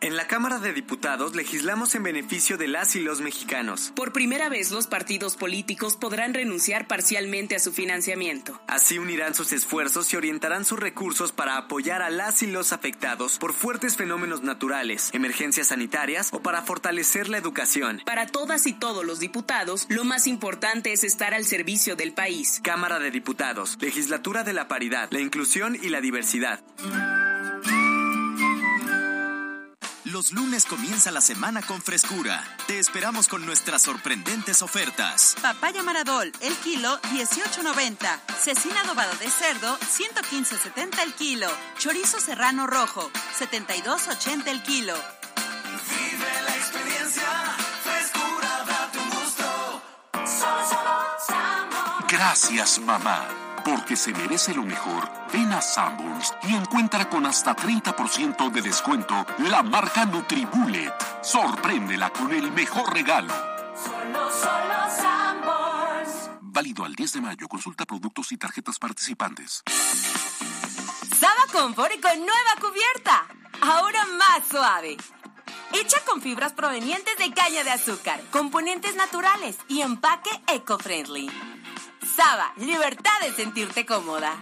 En la Cámara de Diputados legislamos en beneficio de las y los mexicanos. Por primera vez los partidos políticos podrán renunciar parcialmente a su financiamiento. Así unirán sus esfuerzos y orientarán sus recursos para apoyar a las y los afectados por fuertes fenómenos naturales, emergencias sanitarias o para fortalecer la educación. Para todas y todos los diputados, lo más importante es estar al servicio del país. Cámara de Diputados, Legislatura de la Paridad, la Inclusión y la Diversidad. Los lunes comienza la semana con frescura. Te esperamos con nuestras sorprendentes ofertas. Papaya Maradol, el kilo, 18.90. Cecina adobada de cerdo, 115.70 el kilo. Chorizo serrano rojo, 72.80 el kilo. Vive la experiencia, frescura, date un gusto. Gracias, mamá. Porque se merece lo mejor, ven a Sanborns y encuentra con hasta 30% de descuento la marca Nutribullet. Sorpréndela con el mejor regalo. Solo, solo Sanborns. Válido al 10 de mayo. Consulta productos y tarjetas participantes. Saba Confort con nueva cubierta. Ahora más suave. Hecha con fibras provenientes de caña de azúcar, componentes naturales y empaque eco-friendly. Saba, libertad de sentirte cómoda.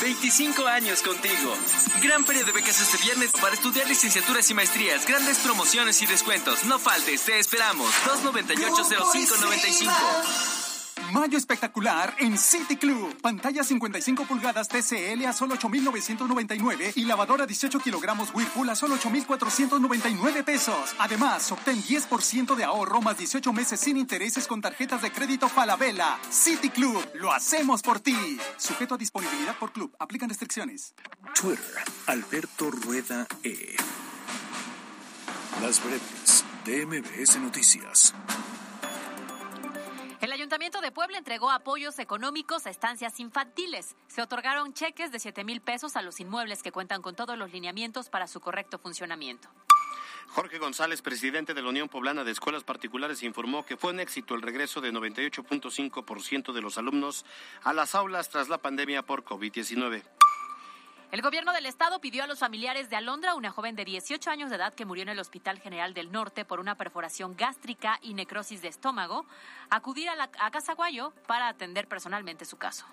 25 años contigo. Gran feria de becas este viernes para estudiar licenciaturas y maestrías. Grandes promociones y descuentos. No faltes, te esperamos. 298-0595. Mayo espectacular en City Club. Pantalla 55 pulgadas TCL a solo 8,999 y lavadora 18 kilogramos Whirlpool a solo 8,499 pesos. Además, obtén 10% de ahorro más 18 meses sin intereses con tarjetas de crédito Falabella. City Club, lo hacemos por ti. Sujeto a disponibilidad por club. Aplican restricciones. Twitter, Alberto Rueda E. Las breves de Noticias. El Ayuntamiento de Puebla entregó apoyos económicos a estancias infantiles. Se otorgaron cheques de 7 mil pesos a los inmuebles que cuentan con todos los lineamientos para su correcto funcionamiento. Jorge González, presidente de la Unión Poblana de Escuelas Particulares, informó que fue un éxito el regreso de 98.5% de los alumnos a las aulas tras la pandemia por COVID-19. El gobierno del estado pidió a los familiares de Alondra, una joven de 18 años de edad que murió en el Hospital General del Norte por una perforación gástrica y necrosis de estómago, acudir a, la, a Casaguayo para atender personalmente su caso.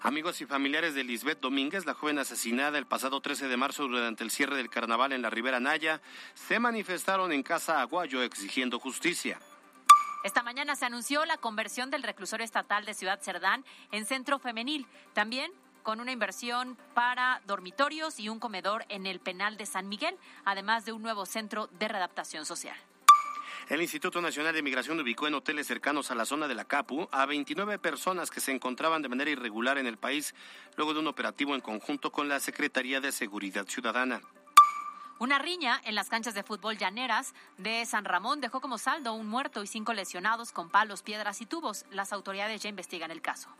Amigos y familiares de Lisbeth Domínguez, la joven asesinada el pasado 13 de marzo durante el cierre del carnaval en la Ribera Naya, se manifestaron en Casa Aguayo exigiendo justicia. Esta mañana se anunció la conversión del reclusorio estatal de Ciudad Cerdán en centro femenil. También con una inversión para dormitorios y un comedor en el penal de San Miguel, además de un nuevo centro de readaptación social. El Instituto Nacional de Migración ubicó en hoteles cercanos a la zona de la Capu a 29 personas que se encontraban de manera irregular en el país luego de un operativo en conjunto con la Secretaría de Seguridad Ciudadana. Una riña en las canchas de fútbol llaneras de San Ramón dejó como saldo un muerto y cinco lesionados con palos, piedras y tubos. Las autoridades ya investigan el caso.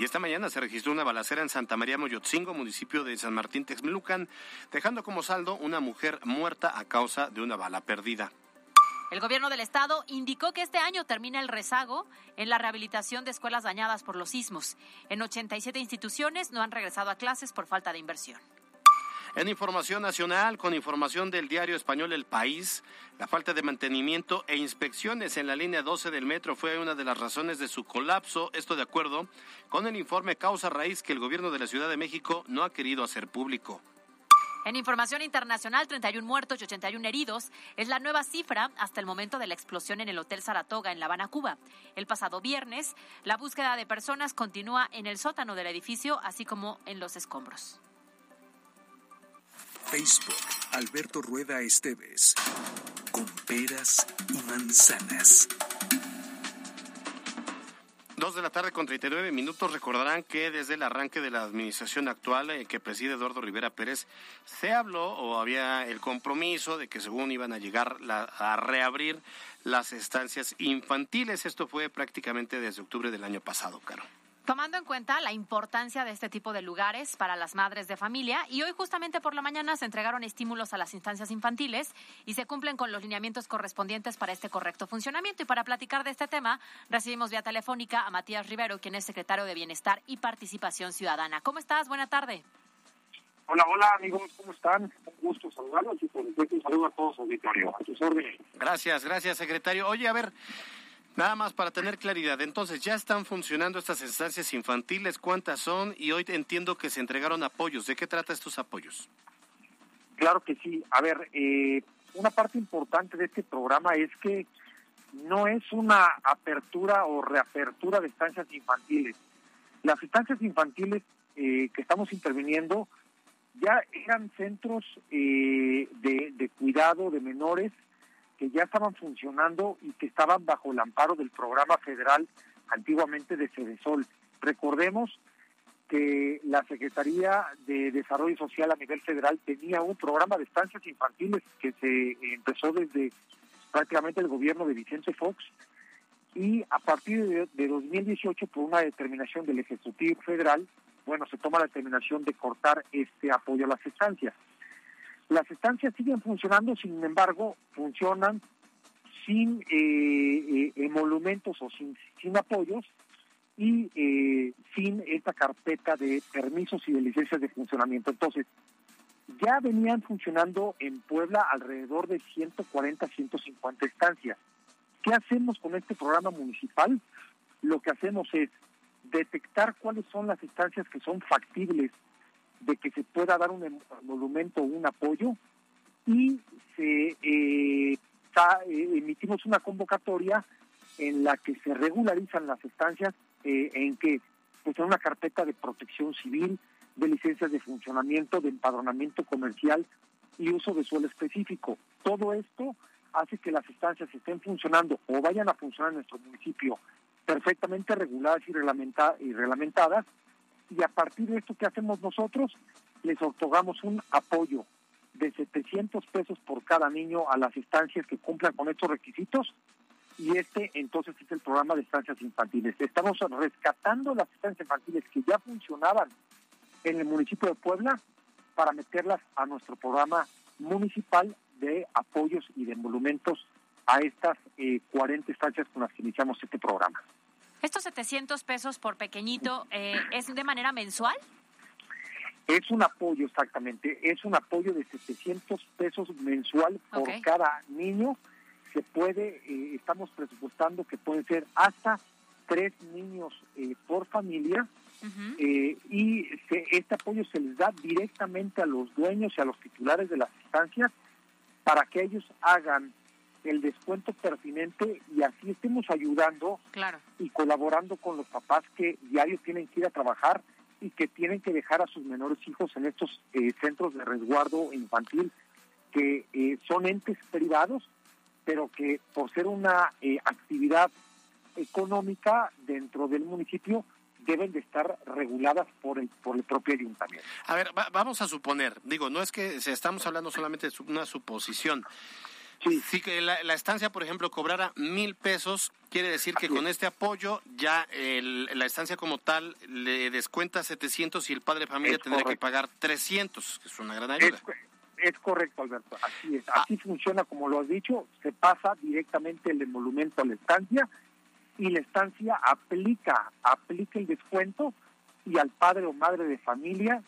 Y esta mañana se registró una balacera en Santa María Moyotzingo, municipio de San Martín Texmelucan, dejando como saldo una mujer muerta a causa de una bala perdida. El gobierno del estado indicó que este año termina el rezago en la rehabilitación de escuelas dañadas por los sismos. En 87 instituciones no han regresado a clases por falta de inversión. En información nacional, con información del diario español El País, la falta de mantenimiento e inspecciones en la línea 12 del metro fue una de las razones de su colapso, esto de acuerdo con el informe causa raíz que el gobierno de la Ciudad de México no ha querido hacer público. En información internacional, 31 muertos y 81 heridos es la nueva cifra hasta el momento de la explosión en el Hotel Saratoga en La Habana, Cuba. El pasado viernes, la búsqueda de personas continúa en el sótano del edificio, así como en los escombros. Facebook, Alberto Rueda Esteves. Con peras y manzanas. Dos de la tarde con 39 minutos. Recordarán que desde el arranque de la administración actual eh, que preside Eduardo Rivera Pérez, se habló o había el compromiso de que según iban a llegar a reabrir las estancias infantiles. Esto fue prácticamente desde octubre del año pasado, Caro. Tomando en cuenta la importancia de este tipo de lugares para las madres de familia, y hoy justamente por la mañana se entregaron estímulos a las instancias infantiles y se cumplen con los lineamientos correspondientes para este correcto funcionamiento. Y para platicar de este tema, recibimos vía telefónica a Matías Rivero, quien es secretario de Bienestar y Participación Ciudadana. ¿Cómo estás? Buena tarde. Hola, hola amigos, ¿cómo están? Un gusto saludarlos y por supuesto un saludo a todos los auditorio. A tus órdenes. Gracias, gracias, secretario. Oye, a ver, Nada más para tener claridad, entonces ya están funcionando estas estancias infantiles, ¿cuántas son? Y hoy entiendo que se entregaron apoyos. ¿De qué trata estos apoyos? Claro que sí. A ver, eh, una parte importante de este programa es que no es una apertura o reapertura de estancias infantiles. Las estancias infantiles eh, que estamos interviniendo ya eran centros eh, de, de cuidado de menores que ya estaban funcionando y que estaban bajo el amparo del programa federal antiguamente de Cedesol. Recordemos que la Secretaría de Desarrollo Social a nivel federal tenía un programa de estancias infantiles que se empezó desde prácticamente el gobierno de Vicente Fox y a partir de, de 2018 por una determinación del Ejecutivo Federal, bueno, se toma la determinación de cortar este apoyo a las estancias. Las estancias siguen funcionando, sin embargo, funcionan sin eh, eh, emolumentos o sin, apoyos y eh, sin esta carpeta de permisos y de licencias de funcionamiento. Entonces, ya venían funcionando en Puebla alrededor de 140, 150 estancias. ¿Qué hacemos con este programa municipal? Lo que hacemos es detectar cuáles son las estancias que son factibles de que se pueda dar un monumento o un apoyo y se eh, eh, emitimos una convocatoria en la que se regularizan las estancias eh, en que pues en una carpeta de protección civil, de licencias de funcionamiento, de empadronamiento comercial y uso de suelo específico. Todo esto hace que las estancias estén funcionando o vayan a funcionar en nuestro municipio perfectamente reguladas y, reglamenta- y reglamentadas y a partir de esto que hacemos nosotros les otorgamos un apoyo de 700 pesos por cada niño a las estancias que cumplan con estos requisitos y este entonces es el programa de estancias infantiles. Estamos rescatando las estancias infantiles que ya funcionaban en el municipio de Puebla para meterlas a nuestro programa municipal de apoyos y de monumentos a estas eh, 40 estancias con las que iniciamos este programa. Estos 700 pesos por pequeñito, eh, ¿es de manera mensual? Es un apoyo exactamente, es un apoyo de 700 pesos mensual por cada niño. Se puede, eh, estamos presupuestando que pueden ser hasta tres niños eh, por familia eh, y se- este apoyo se les da directamente a los dueños y a los titulares de las estancias para que ellos hagan el descuento pertinente y así estemos ayudando Claro. y colaborando con los papás que diario tienen que ir a trabajar y que tienen que dejar a sus menores hijos en estos eh, centros de resguardo infantil que eh, son entes privados, pero que por ser una eh, actividad económica dentro del municipio deben de estar reguladas por el por el propio ayuntamiento. A ver, va- vamos a suponer, digo, no es que se estamos hablando solamente de su- una suposición. Si que la, la estancia, por ejemplo, cobrara mil pesos, quiere decir que con este apoyo ya el- la estancia como tal le descuenta 700 y el padre de familia Es tendría que pagar 300, que es una gran ayuda. Es, es correcto, Alberto. Así es. Así funciona, como lo has dicho. Se pasa directamente el emolumento a la estancia y la estancia aplica, aplica el descuento y al padre o madre de familia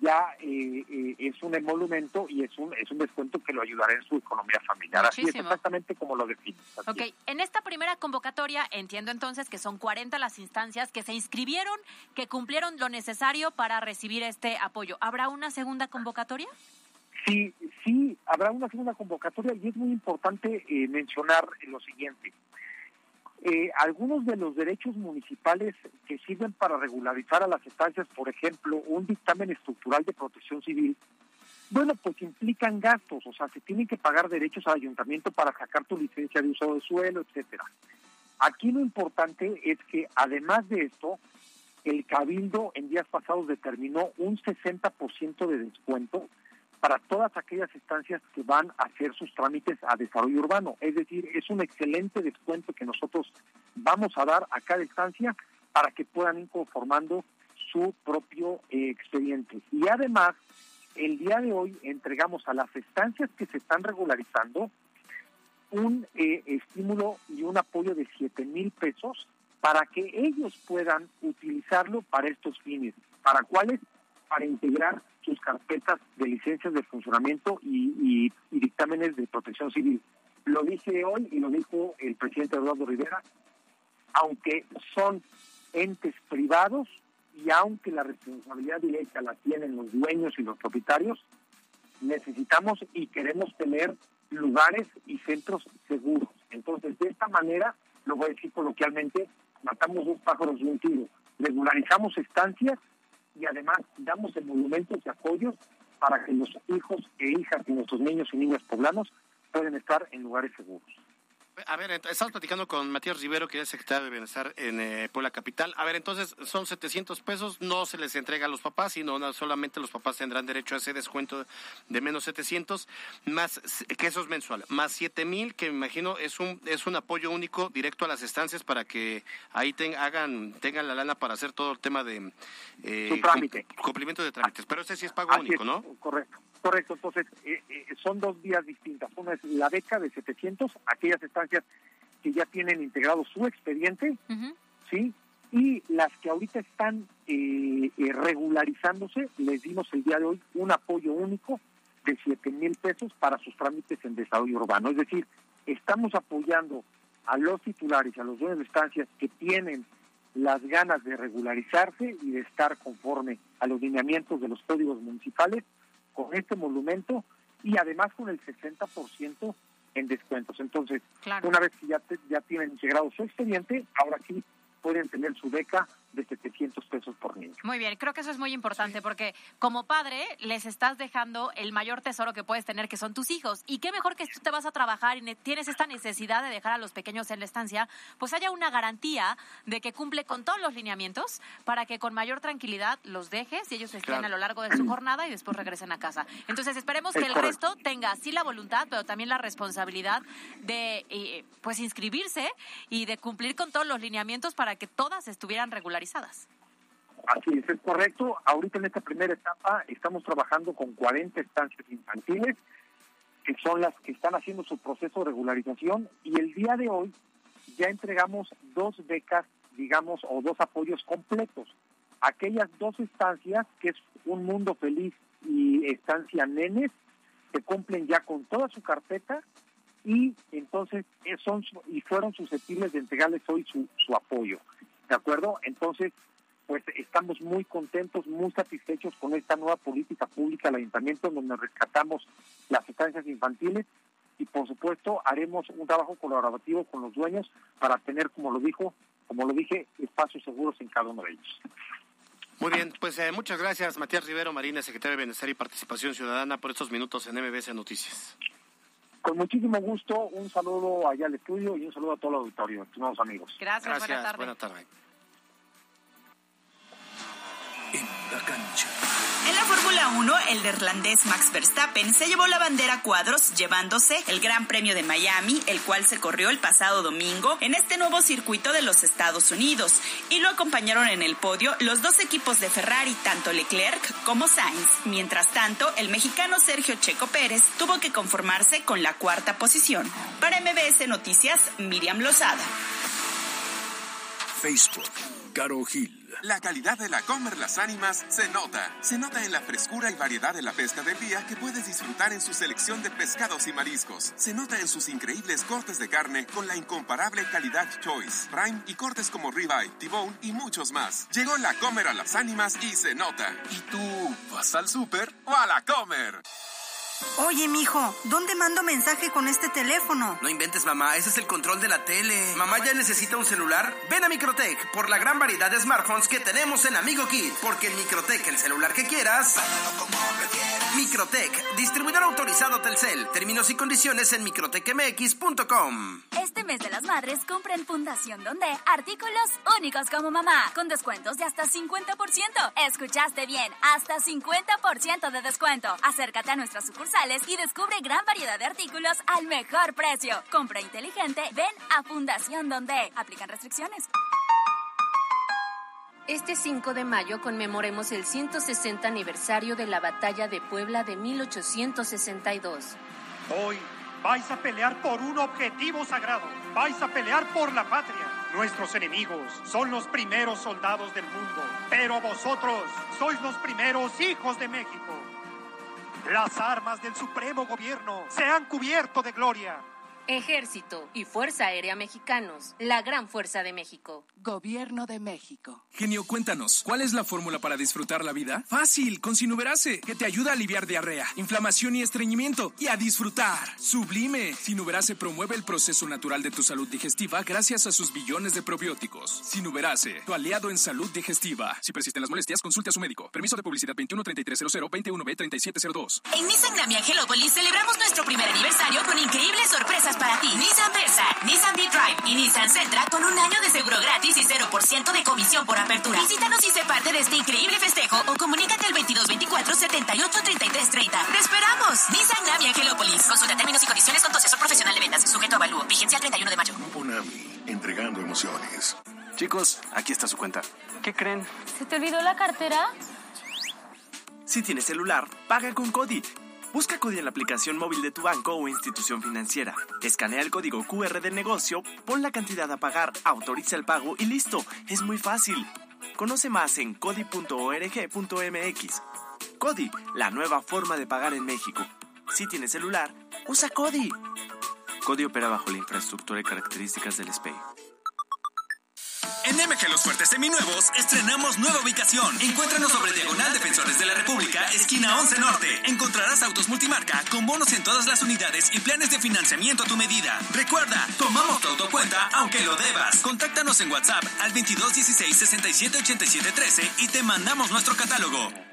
ya eh, eh, es un emolumento y es un es un descuento que lo ayudará en su economía familiar. Así es exactamente como lo defines. así Ok, es. en esta primera convocatoria entiendo entonces que son 40 las instancias que se inscribieron, que cumplieron lo necesario para recibir este apoyo. ¿Habrá una segunda convocatoria? Sí, sí, habrá una segunda convocatoria y es muy importante eh, mencionar lo siguiente. Eh, algunos de los derechos municipales que sirven para regularizar a las estancias, por ejemplo, un dictamen estructural de protección civil, bueno, pues implican gastos, o sea, se tienen que pagar derechos al ayuntamiento para sacar tu licencia de uso de suelo, etcétera. Aquí lo importante es que además de esto, el Cabildo en días pasados determinó un 60% de descuento para todas aquellas estancias que van a hacer sus trámites a desarrollo urbano. Es decir, es un excelente descuento que nosotros vamos a dar a cada estancia para que puedan ir conformando su propio eh, expediente. Y además, el día de hoy entregamos a las estancias que se están regularizando un eh, estímulo y un apoyo de 7 mil pesos para que ellos puedan utilizarlo para estos fines. ¿Para cuáles? Para integrar sus carpetas de licencias de funcionamiento y, dictámenes de protección civil. Lo dije hoy y lo dijo el presidente Eduardo Rivera, aunque son entes privados y aunque la responsabilidad directa la tienen los dueños y los propietarios, necesitamos y queremos tener lugares y centros seguros. Entonces, de esta manera, lo voy a decir coloquialmente, matamos dos pájaros de un tiro. Regularizamos estancias y además damos emolumentos y apoyos para que los hijos e hijas de nuestros niños y niñas poblanos puedan estar en lugares seguros. A ver, estamos platicando con Matías Rivero, que es secretario de Bienestar en eh, Puebla Capital. A ver, entonces son 700 pesos, no se les entrega a los papás, sino solamente los papás tendrán derecho a ese descuento de menos 700, más que eso es mensual, más 7 mil, que me imagino es un es un apoyo único directo a las estancias para que ahí hagan tengan la lana para hacer todo el tema de eh, trámite. cumplimiento de trámites. Pero ese sí es pago único, ¿no? Correcto. Correcto, entonces eh, eh, son dos vías distintas. Una es la beca de 700, aquellas estancias que ya tienen integrado su expediente, ¿sí? Y las que ahorita están eh, regularizándose, les dimos el día de hoy un apoyo único de 7 mil pesos para sus trámites en desarrollo urbano. Es decir, estamos apoyando a los titulares, a los dueños de estancias que tienen las ganas de regularizarse y de estar conforme a los lineamientos de los códigos municipales con este monumento y además con el 60% en descuentos. Entonces, una vez que ya, ya tienen integrado su expediente, ahora sí pueden tener su beca de 700 pesos por niño. Muy bien, creo que eso es muy importante porque como padre les estás dejando el mayor tesoro que puedes tener, que son tus hijos. Y qué mejor que tú te vas a trabajar y tienes esta necesidad de dejar a los pequeños en la estancia, pues haya una garantía de que cumple con todos los lineamientos para que con mayor tranquilidad los dejes y ellos estén a lo largo de su jornada y después regresen a casa. Entonces esperemos que el resto tenga sí la voluntad, pero también la responsabilidad de eh, pues inscribirse y de cumplir con todos los lineamientos para que todas estuvieran Así es, es correcto. Ahorita en esta primera etapa estamos trabajando con 40 estancias infantiles, que son las que están haciendo su proceso de regularización, y el día de hoy ya entregamos dos becas, digamos, o dos apoyos completos. Aquellas dos estancias, que es Un Mundo Feliz y Estancia Nenes, que cumplen ya con toda su carpeta y entonces son y fueron susceptibles de entregarles hoy su apoyo. ¿De acuerdo? Entonces, pues estamos muy contentos, muy satisfechos con esta nueva política pública del ayuntamiento donde rescatamos las estancias infantiles y por supuesto haremos un trabajo colaborativo con los dueños para tener, como lo dijo, como lo dije, espacios seguros en cada uno de ellos. Muy bien, pues eh, muchas gracias Matías Rivero Marina, secretario de Bienestar y Participación Ciudadana, por estos minutos en MBS Noticias. Con muchísimo gusto, un saludo allá al estudio y un saludo a todo el auditorio, estimados amigos. Gracias, Gracias buena tarde. En En la Fórmula 1, el neerlandés Max Verstappen se llevó la bandera a cuadros llevándose el Gran Premio de Miami, el cual se corrió el pasado domingo en este nuevo circuito de los Estados Unidos. Y lo acompañaron en el podio los dos equipos de Ferrari, tanto Leclerc como Sainz. Mientras tanto, el mexicano Sergio Checo Pérez tuvo que conformarse con la cuarta posición. Para MBS Noticias, Miriam Lozada. Facebook, Caro Gil. La calidad de la Comer Las Ánimas se nota. Se nota en la frescura y variedad de la pesca del día que puedes disfrutar en su selección de pescados y mariscos. Se nota en sus increíbles cortes de carne con la incomparable calidad Choice, Prime y cortes como ribeye, T-Bone y muchos más. Llegó la Comer a las Ánimas y se nota. ¿Y tú vas al súper o a la Comer? Oye, mijo, ¿dónde mando mensaje con este teléfono? No inventes, mamá, ese es el control de la tele. ¿Mamá ya necesita un celular? Ven a Microtech por la gran variedad de smartphones que tenemos en Amigo Kit. Porque en Microtech el celular que quieras. Microtech, distribuidor autorizado Telcel. Términos y condiciones en microtechmx.com. Este mes de las madres compra en Fundación Donde artículos únicos como mamá, con descuentos de hasta 50%. Escuchaste bien, hasta 50% de descuento. Acércate a nuestra sucursal y descubre gran variedad de artículos al mejor precio. Compra inteligente, ven a Fundación Donde. Aplican restricciones. Este 5 de mayo conmemoremos el 160 aniversario de la Batalla de Puebla de 1862. Hoy vais a pelear por un objetivo sagrado. Vais a pelear por la patria. Nuestros enemigos son los primeros soldados del mundo, pero vosotros sois los primeros hijos de México. Las armas del supremo gobierno se han cubierto de gloria. Ejército y Fuerza Aérea Mexicanos, la gran fuerza de México. Gobierno de México. Genio, cuéntanos, ¿cuál es la fórmula para disfrutar la vida? Fácil, con Sinuberase, que te ayuda a aliviar diarrea, inflamación y estreñimiento y a disfrutar. Sublime. Sinuberase promueve el proceso natural de tu salud digestiva gracias a sus billones de probióticos. Sinuberase, tu aliado en salud digestiva. Si persisten las molestias, consulte a su médico. Permiso de publicidad 213300 21B3702. En Nissan Grammy Angelópolis celebramos nuestro primer aniversario con increíbles sorpresas para ti. Nissan Versa, Nissan V-Drive y Nissan Sentra con un año de seguro gratis y 0% de comisión por apertura. Visítanos y sé parte de este increíble festejo o comunícate al 2224 78 33 30. ¡Te esperamos! Nissan Grammy Angelópolis. Consulta términos y condiciones con tu asesor profesional de ventas. Sujeto a avalúo. Vigencia el 31 de mayo. Unami, entregando emociones. Chicos, aquí está su cuenta. ¿Qué creen? ¿Se te olvidó la cartera? Si tienes celular, paga con Cody. Busca Cody en la aplicación móvil de tu banco o institución financiera. Escanea el código QR del negocio, pon la cantidad a pagar, autoriza el pago y listo. Es muy fácil. Conoce más en cody.org.mx. Cody, la nueva forma de pagar en México. Si tienes celular, usa Cody. Cody opera bajo la infraestructura y características del SPEI. En MG Los Fuertes Seminuevos estrenamos nueva ubicación. Encuéntranos sobre Diagonal Defensores de la República, esquina 11 Norte. Encontrarás autos multimarca con bonos en todas las unidades y planes de financiamiento a tu medida. Recuerda, tomamos tu autocuenta aunque lo debas. Contáctanos en WhatsApp al 2216 67 87 13 y te mandamos nuestro catálogo.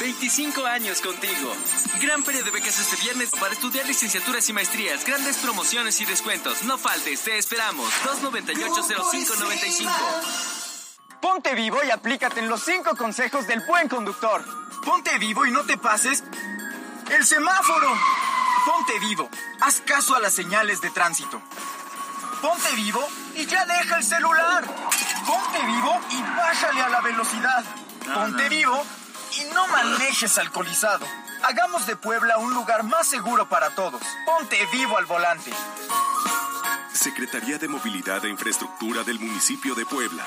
25 años contigo. Gran feria de becas este viernes para estudiar licenciaturas y maestrías. Grandes promociones y descuentos. No faltes, te esperamos. 298-0595. Ponte vivo y aplícate en los 5 consejos del buen conductor. Ponte vivo y no te pases el semáforo. Ponte vivo. Haz caso a las señales de tránsito. Ponte vivo y ya deja el celular. Ponte vivo y bájale a la velocidad. Ponte vivo y no manejes alcoholizado. Hagamos de Puebla un lugar más seguro para todos. Ponte vivo al volante. Secretaría de Movilidad e Infraestructura del municipio de Puebla.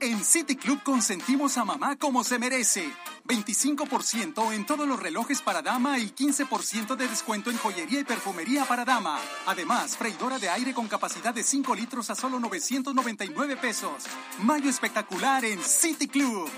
En City Club consentimos a mamá como se merece. 25% en todos los relojes para dama y 15% de descuento en joyería y perfumería para dama. Además, freidora de aire con capacidad de 5 litros a solo 999 pesos. Mayo espectacular en City Club.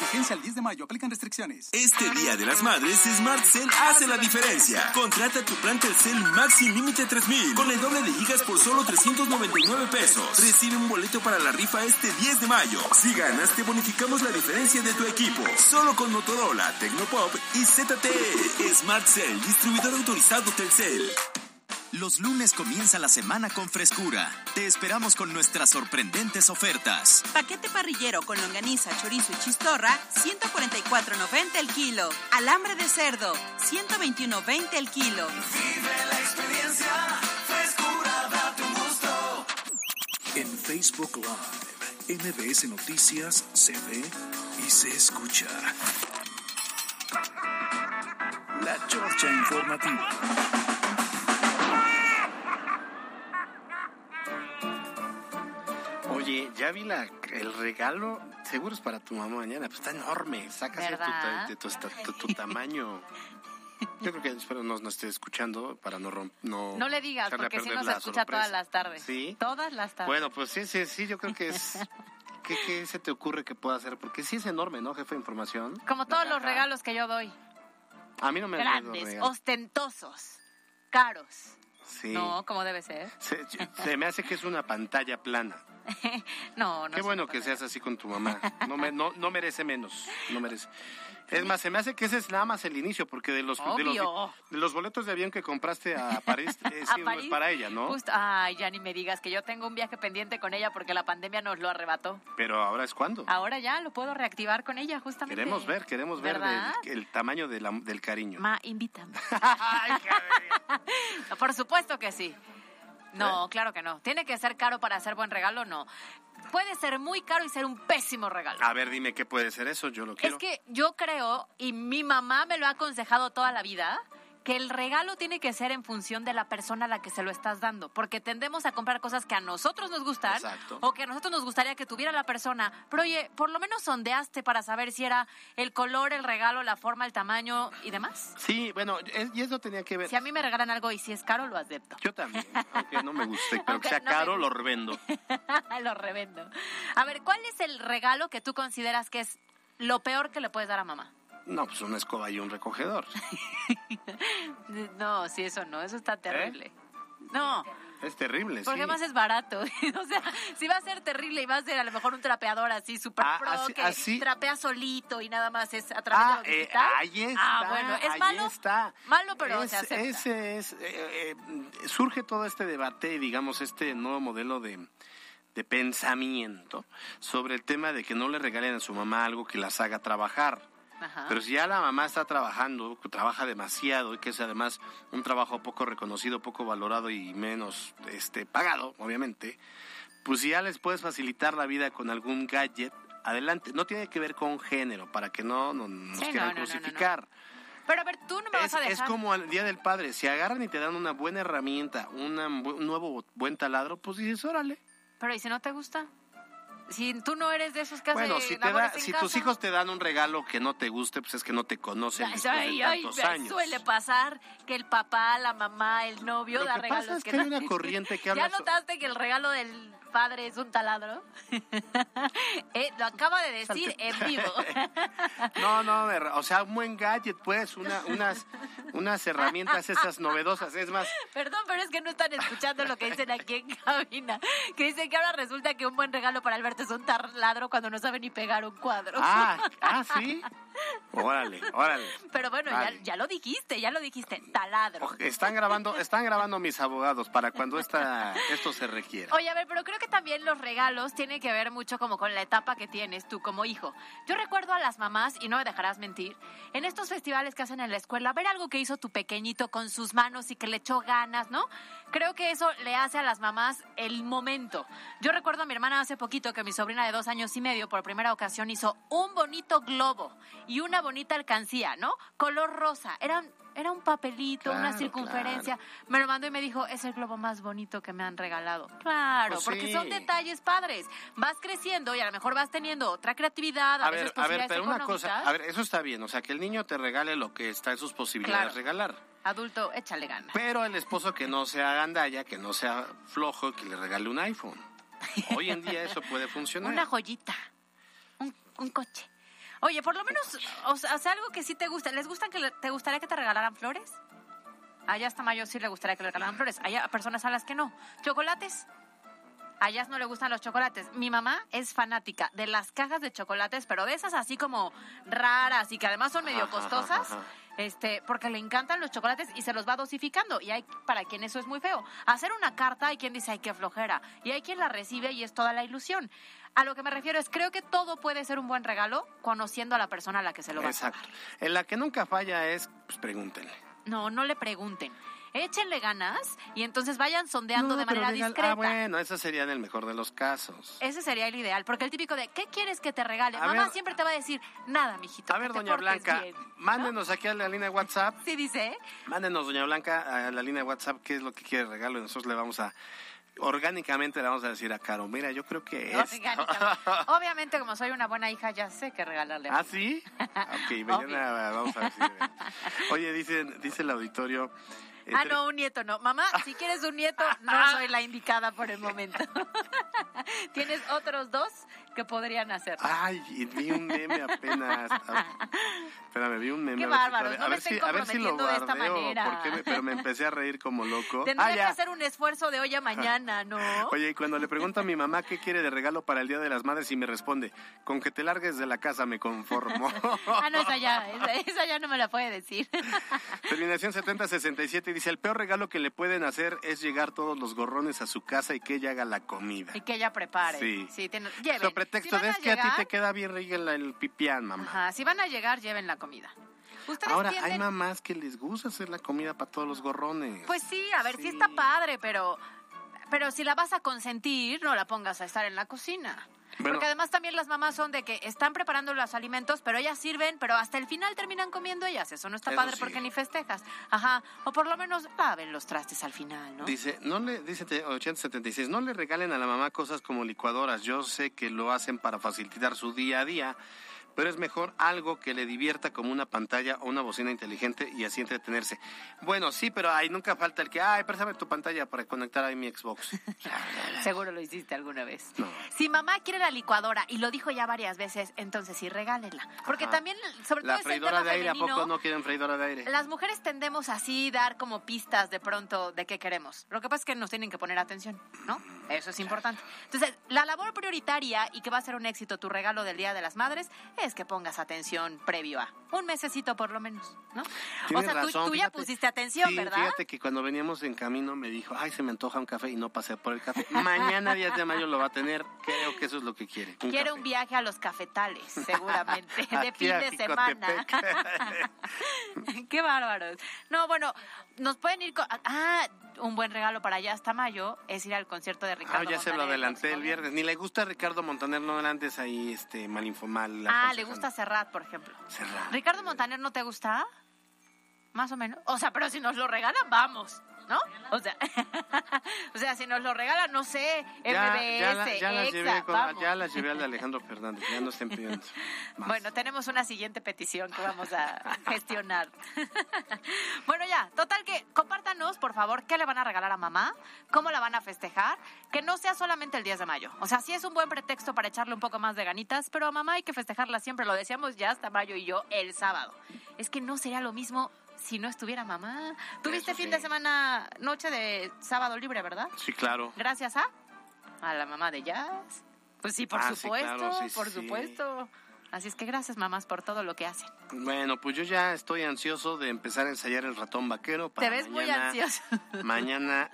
Vigencia al 10 de mayo. Aplican restricciones. Este Día de las Madres, Smart Cell hace la diferencia. Contrata tu plan Telcel Maxi Límite 3000 con el doble de gigas por solo 399 pesos. Recibe un boleto para la rifa este 10 de mayo. Si ganas, te bonificamos la diferencia de tu equipo. Solo con Motorola, Tecnopop y ZTE. Smart Cell, distribuidor autorizado Telcel. Los lunes comienza la semana con frescura. Te esperamos con nuestras sorprendentes ofertas. Paquete parrillero con longaniza, chorizo y chistorra, 144.90 el kilo. Alambre de cerdo, 121.20 el kilo. Vive la experiencia, frescura, date un gusto. En Facebook Live, MBS Noticias se ve y se escucha. La Chorcha Informativa. Oye, ya vi la, el regalo, seguro es para tu mamá mañana, pues está enorme, tu, ta- de tu, esta- tu- tu tamaño. Yo creo que espero no nos esté escuchando para no romper. No, No le digas, porque si perder nos escucha todas las tardes. Sí. Todas las tardes. Bueno, pues sí, sí, sí, yo creo que es... ¿Qué, qué se te ocurre que pueda hacer? Porque sí es enorme, ¿no, jefe de información? Como todos los regalos que yo doy. A mí no me Grandes, ostentosos, caros. Sí. No, como debe ser. Se, se me hace que es una pantalla plana. No, no. Qué bueno que seas así con tu mamá. No, me, no, no merece menos. No merece. Es más, se me hace que ese es nada más el inicio, porque de los, de los, Obvio. de los boletos de avión que compraste a París, eh, A sí, no es para ella, ¿no? Justo- ay, ya ni me digas que yo tengo un viaje pendiente con ella porque la pandemia nos lo arrebató. Pero ahora es cuando. Ahora ya lo puedo reactivar con ella, justamente. Queremos ver, queremos ver el tamaño de la- del cariño. Ma, invítame. Por supuesto que sí. No, claro que no. ¿Tiene que ser caro para hacer buen regalo? No. Puede ser muy caro y ser un pésimo regalo. A ver, dime qué puede ser eso, yo lo quiero. Es que yo creo, y mi mamá me lo ha aconsejado toda la vida, que el regalo tiene que ser en función de la persona a la que se lo estás dando, porque tendemos a comprar cosas que a nosotros nos gustan Exacto. o que a nosotros nos gustaría que tuviera la persona, pero oye, por lo menos sondeaste para saber si era el color, el regalo, la forma, el tamaño y demás. Sí, bueno, es- y eso tenía que ver. Si a mí me regalan algo y si es caro, lo acepto. Yo también, aunque no me guste, pero que sea no me caro, lo revendo. lo revendo. A ver, ¿cuál es el regalo que tú consideras que es lo peor que le puedes dar a mamá? No, pues una escoba y un recogedor. No, sí, eso no, eso está terrible. No, Es terrible, porque ¿Eh? sí. más es barato. o sea, si va a ser terrible y va a ser a lo mejor un trapeador así súper Ah, pro así- que así. trapea solito y nada más es a través Ah, de lo eh, digital. ahí está. Ah, bueno, es ahí malo. está. Malo, pero Es- se acepta. Ese es, eh, eh, surge todo este debate, digamos, este nuevo modelo de, de pensamiento sobre el tema de que no le regalen a su mamá algo que las haga trabajar. Ajá. Pero si ya la mamá está trabajando, que trabaja demasiado y que es además un trabajo poco reconocido, poco valorado y menos este pagado, obviamente, pues si ya les puedes facilitar la vida con algún gadget, adelante. No tiene que ver con género, para que no, no nos Sí, quieran no, crucificar. Pero a ver, tú no me Es, vas a es dejar. como el Día del Padre. Si agarran y te dan una buena herramienta, una un nuevo buen taladro, pues dices, órale. Pero ¿y si no te gusta? Si tú no eres de esos que Bueno, hace si, te da, en si casa. tus hijos te dan un regalo que no te guste, pues es que no te conocen después Ay, de ay, tantos ay, años. suele pasar que el papá, la mamá, el novio Lo da que regalos pasa es que no- hay una corriente que ¿Ya habla so- notaste que el regalo del padre es un taladro? Eh, lo acaba de decir en vivo. No, no, o sea, un buen gadget, pues, una, unas, unas herramientas esas novedosas. Es más, Perdón, pero es que no están escuchando lo que dicen aquí en cabina. Que dicen que ahora resulta que un buen regalo para Alberto es un taladro cuando no sabe ni pegar un cuadro. ah, ah, sí. Órale, órale. Pero bueno, ya, lo dijiste, ya lo dijiste, taladro. Están grabando, están grabando mis abogados para cuando esta, esto se requiera. Oye, a ver, pero creo que también los regalos tienen que ver mucho como con la etapa que tienes tú como hijo. Yo recuerdo a las mamás, y no me dejarás mentir, en estos festivales que hacen en la escuela, ver algo que hizo tu pequeñito con sus manos y que le echó ganas, ¿no? Creo que eso le hace a las mamás el momento. Yo recuerdo a mi hermana hace poquito que mi sobrina de dos años y medio por primera ocasión hizo un bonito globo y una bonita alcancía, ¿no? Color rosa. Eran era un papelito, una Claro, circunferencia. Me lo mandó y me dijo, es el globo más bonito que me han regalado. Claro, Pues porque sí. son detalles padres. Vas creciendo y a lo mejor vas teniendo otra creatividad, a, A veces ver, a ver, pero una cosa, a ver, eso está bien, o sea, que el niño te regale lo que está en sus posibilidades Claro. regalar. Adulto, échale ganas. Pero el esposo que no sea gandalla, que no sea flojo, que le regale un iPhone. Hoy en día eso puede funcionar. Una joyita, un, un coche. Oye, por lo menos, o sea, haz algo que sí te guste. ¿Les gustan que le- te gustaría que te regalaran flores? Allá hasta mayo sí le gustaría que le regalaran flores. Hay personas a las que no. ¿Chocolates? A ellas no le gustan los chocolates. Mi mamá es fanática de las cajas de chocolates, pero de esas así como raras y que además son medio costosas. Este, porque le encantan los chocolates y se los va dosificando. Y hay para quien eso es muy feo. Hacer una carta hay quien dice, ay, qué flojera. Y hay quien la recibe y es toda la ilusión. A lo que me refiero es, creo que todo puede ser un buen regalo conociendo a la persona a la que se lo va a Exacto. dar. En la que nunca falla es, pues pregúntenle. No, no le pregunten. Échenle ganas y entonces vayan sondeando de manera digan, discreta. Ah, bueno, eso sería en el mejor de los casos. Ese sería el ideal, porque el típico de, ¿qué quieres que te regale? A Mamá ver- siempre te va a decir, nada, mijito. A ver, doña Blanca, bien". mándenos aquí a la línea de WhatsApp. Sí, dice. Mándenos, doña Blanca, a la línea de WhatsApp qué es lo que quiere regalo y nosotros le vamos a, orgánicamente le vamos a decir a Caro, mira, yo creo que es. Obviamente, como soy una buena hija, ya sé qué regalarle. ¿Ah, sí? Ok, mañana vamos a ver si... Oye, dice, dice el auditorio... eh, Ah, no, un nieto no. Mamá, si quieres un nieto, no soy la indicada por el momento. Tienes otros dos que podrían hacerlo. Ay, y vi un meme apenas. Espérame, vi un meme. Qué a no a me ver si, a ver si lo comprometiendo de esta bardeo, manera. porque me- pero me empecé a reír como loco. Tendría Ah, que hacer un esfuerzo de hoy a mañana, ¿no? Oye, y cuando le pregunto a mi mamá qué quiere de regalo para el Día de las Madres y me responde, con que te largues de la casa me conformo. Ah, no, esa ya, esa, esa ya no me la puede decir. Terminación 7067 dice, el peor regalo que le pueden hacer es llegar todos los gorrones a su casa y que ella haga la comida. Y que ella prepare. Sí. tiene- lleven. Pretexto Si van de es que a ti te queda bien rica el, el pipián, mamá. Ajá, si van a llegar, lleven la comida. ¿Ustedes Ahora, tienden- hay mamás que les gusta hacer la comida para todos los gorrones. Pues sí, a ver, sí. está padre, pero, pero si la vas a consentir, no la pongas a estar en la cocina. Porque además también las mamás son de que están preparando los alimentos, pero ellas sirven, pero hasta el final terminan comiendo ellas. Eso no está Eso padre sí. porque ni festejas. Ajá. O por lo menos laven los trastes al final, ¿no? Dice, no le, dice 8076, no le regalen a la mamá cosas como licuadoras. Yo sé que lo hacen para facilitar su día a día, pero es mejor algo que le divierta como una pantalla o una bocina inteligente y así entretenerse. Bueno, sí, pero ahí nunca falta el que, ay, préstame tu pantalla para conectar ahí mi Xbox. Seguro lo hiciste alguna vez. No. Si mamá quiere la licuadora y lo dijo ya varias veces, entonces sí regálenla. Porque Ajá. también, sobre todo La ese freidora de aire, ¿a poco no quieren freidora de aire? Las mujeres tendemos así dar como pistas de pronto de qué queremos. Lo que pasa es que nos tienen que poner atención, ¿no? Eso es importante. Entonces, la labor prioritaria y que va a ser un éxito tu regalo del Día de las Madres es que pongas atención previo a un mesecito por lo menos, ¿no? o sea, tú- razón, tú, ya fíjate. pusiste atención, Sí, ¿verdad? fíjate que cuando veníamos en camino me dijo, ay, se me antoja un café y no pasé por el café. Mañana 10 de mayo lo va a tener. Creo que eso es lo que quiere. un Quiere café. un viaje a los cafetales, seguramente, de fin de semana. Qué bárbaros. No, bueno, nos pueden ir con... Ah, un buen regalo para allá hasta mayo es ir al concierto de Ah, Ricardo ya se lo Montaner adelanté el viernes. Ni le gusta a Ricardo Montaner, no antes ahí este, mal mal. Ah, le gusta Serrat, por ejemplo. Serrat. ¿Ricardo Montaner no te gusta? Más o menos. O sea, pero si nos lo regalan, vamos. ¿No? O sea, o sea, si nos lo regalan, no sé, MBS, ya, la- ya las EXA, llevé con- ya las llevé al de Alejandro Fernández. Ya no estén pidiendo. Bueno, tenemos una siguiente petición que vamos a gestionar. bueno, ya, total que compártanos, por favor, qué le van a regalar a mamá, cómo la van a festejar, que no sea solamente el 10 de mayo. O sea, sí es un buen pretexto para echarle un poco más de ganitas, pero a mamá hay que festejarla siempre, lo decíamos ya hasta mayo y yo el sábado. Es que no sería lo mismo si no estuviera mamá. Tuviste fin de semana, noche de sábado libre, ¿verdad? Sí, claro. Gracias a a la mamá de Jazz. Pues sí, por Ah, sí, supuesto, claro, sí, por supuesto. Así es que gracias, mamás, por todo lo que hacen. Bueno, pues yo ya estoy ansioso de empezar a ensayar el ratón vaquero para Te ves muy ansioso. Mañana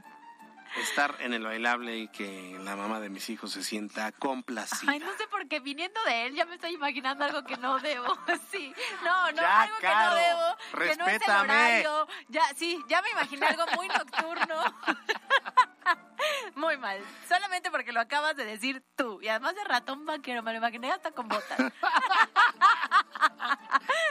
estar en el bailable y que la mamá de mis hijos se sienta complacida. Ay, no sé por qué viniendo de él ya me estoy imaginando algo que no debo. Sí, no, no, Ya, algo que no debo, que no es el respétame. horario. Ya, sí, ya me imaginé algo muy nocturno. Muy mal. Solamente porque lo acabas de decir tú. Y además de ratón vaquero, me lo imaginé hasta con botas.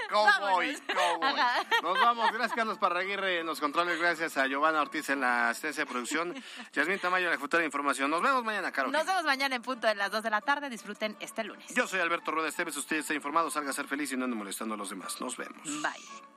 Cowboy, cowboy. Nos vamos. Gracias, Carlos Parraguirre, en los controles. Gracias a Giovanna Ortiz en la asistencia de producción. Yasmín Tamayo en la futura información. Nos vemos mañana, Caro. Nos vemos mañana en punto de las 2 de la tarde. Disfruten este lunes. Yo soy Alberto Rueda Esteves. Usted está informado. Salga a ser feliz y no ande molestando a los demás. Nos vemos. Bye.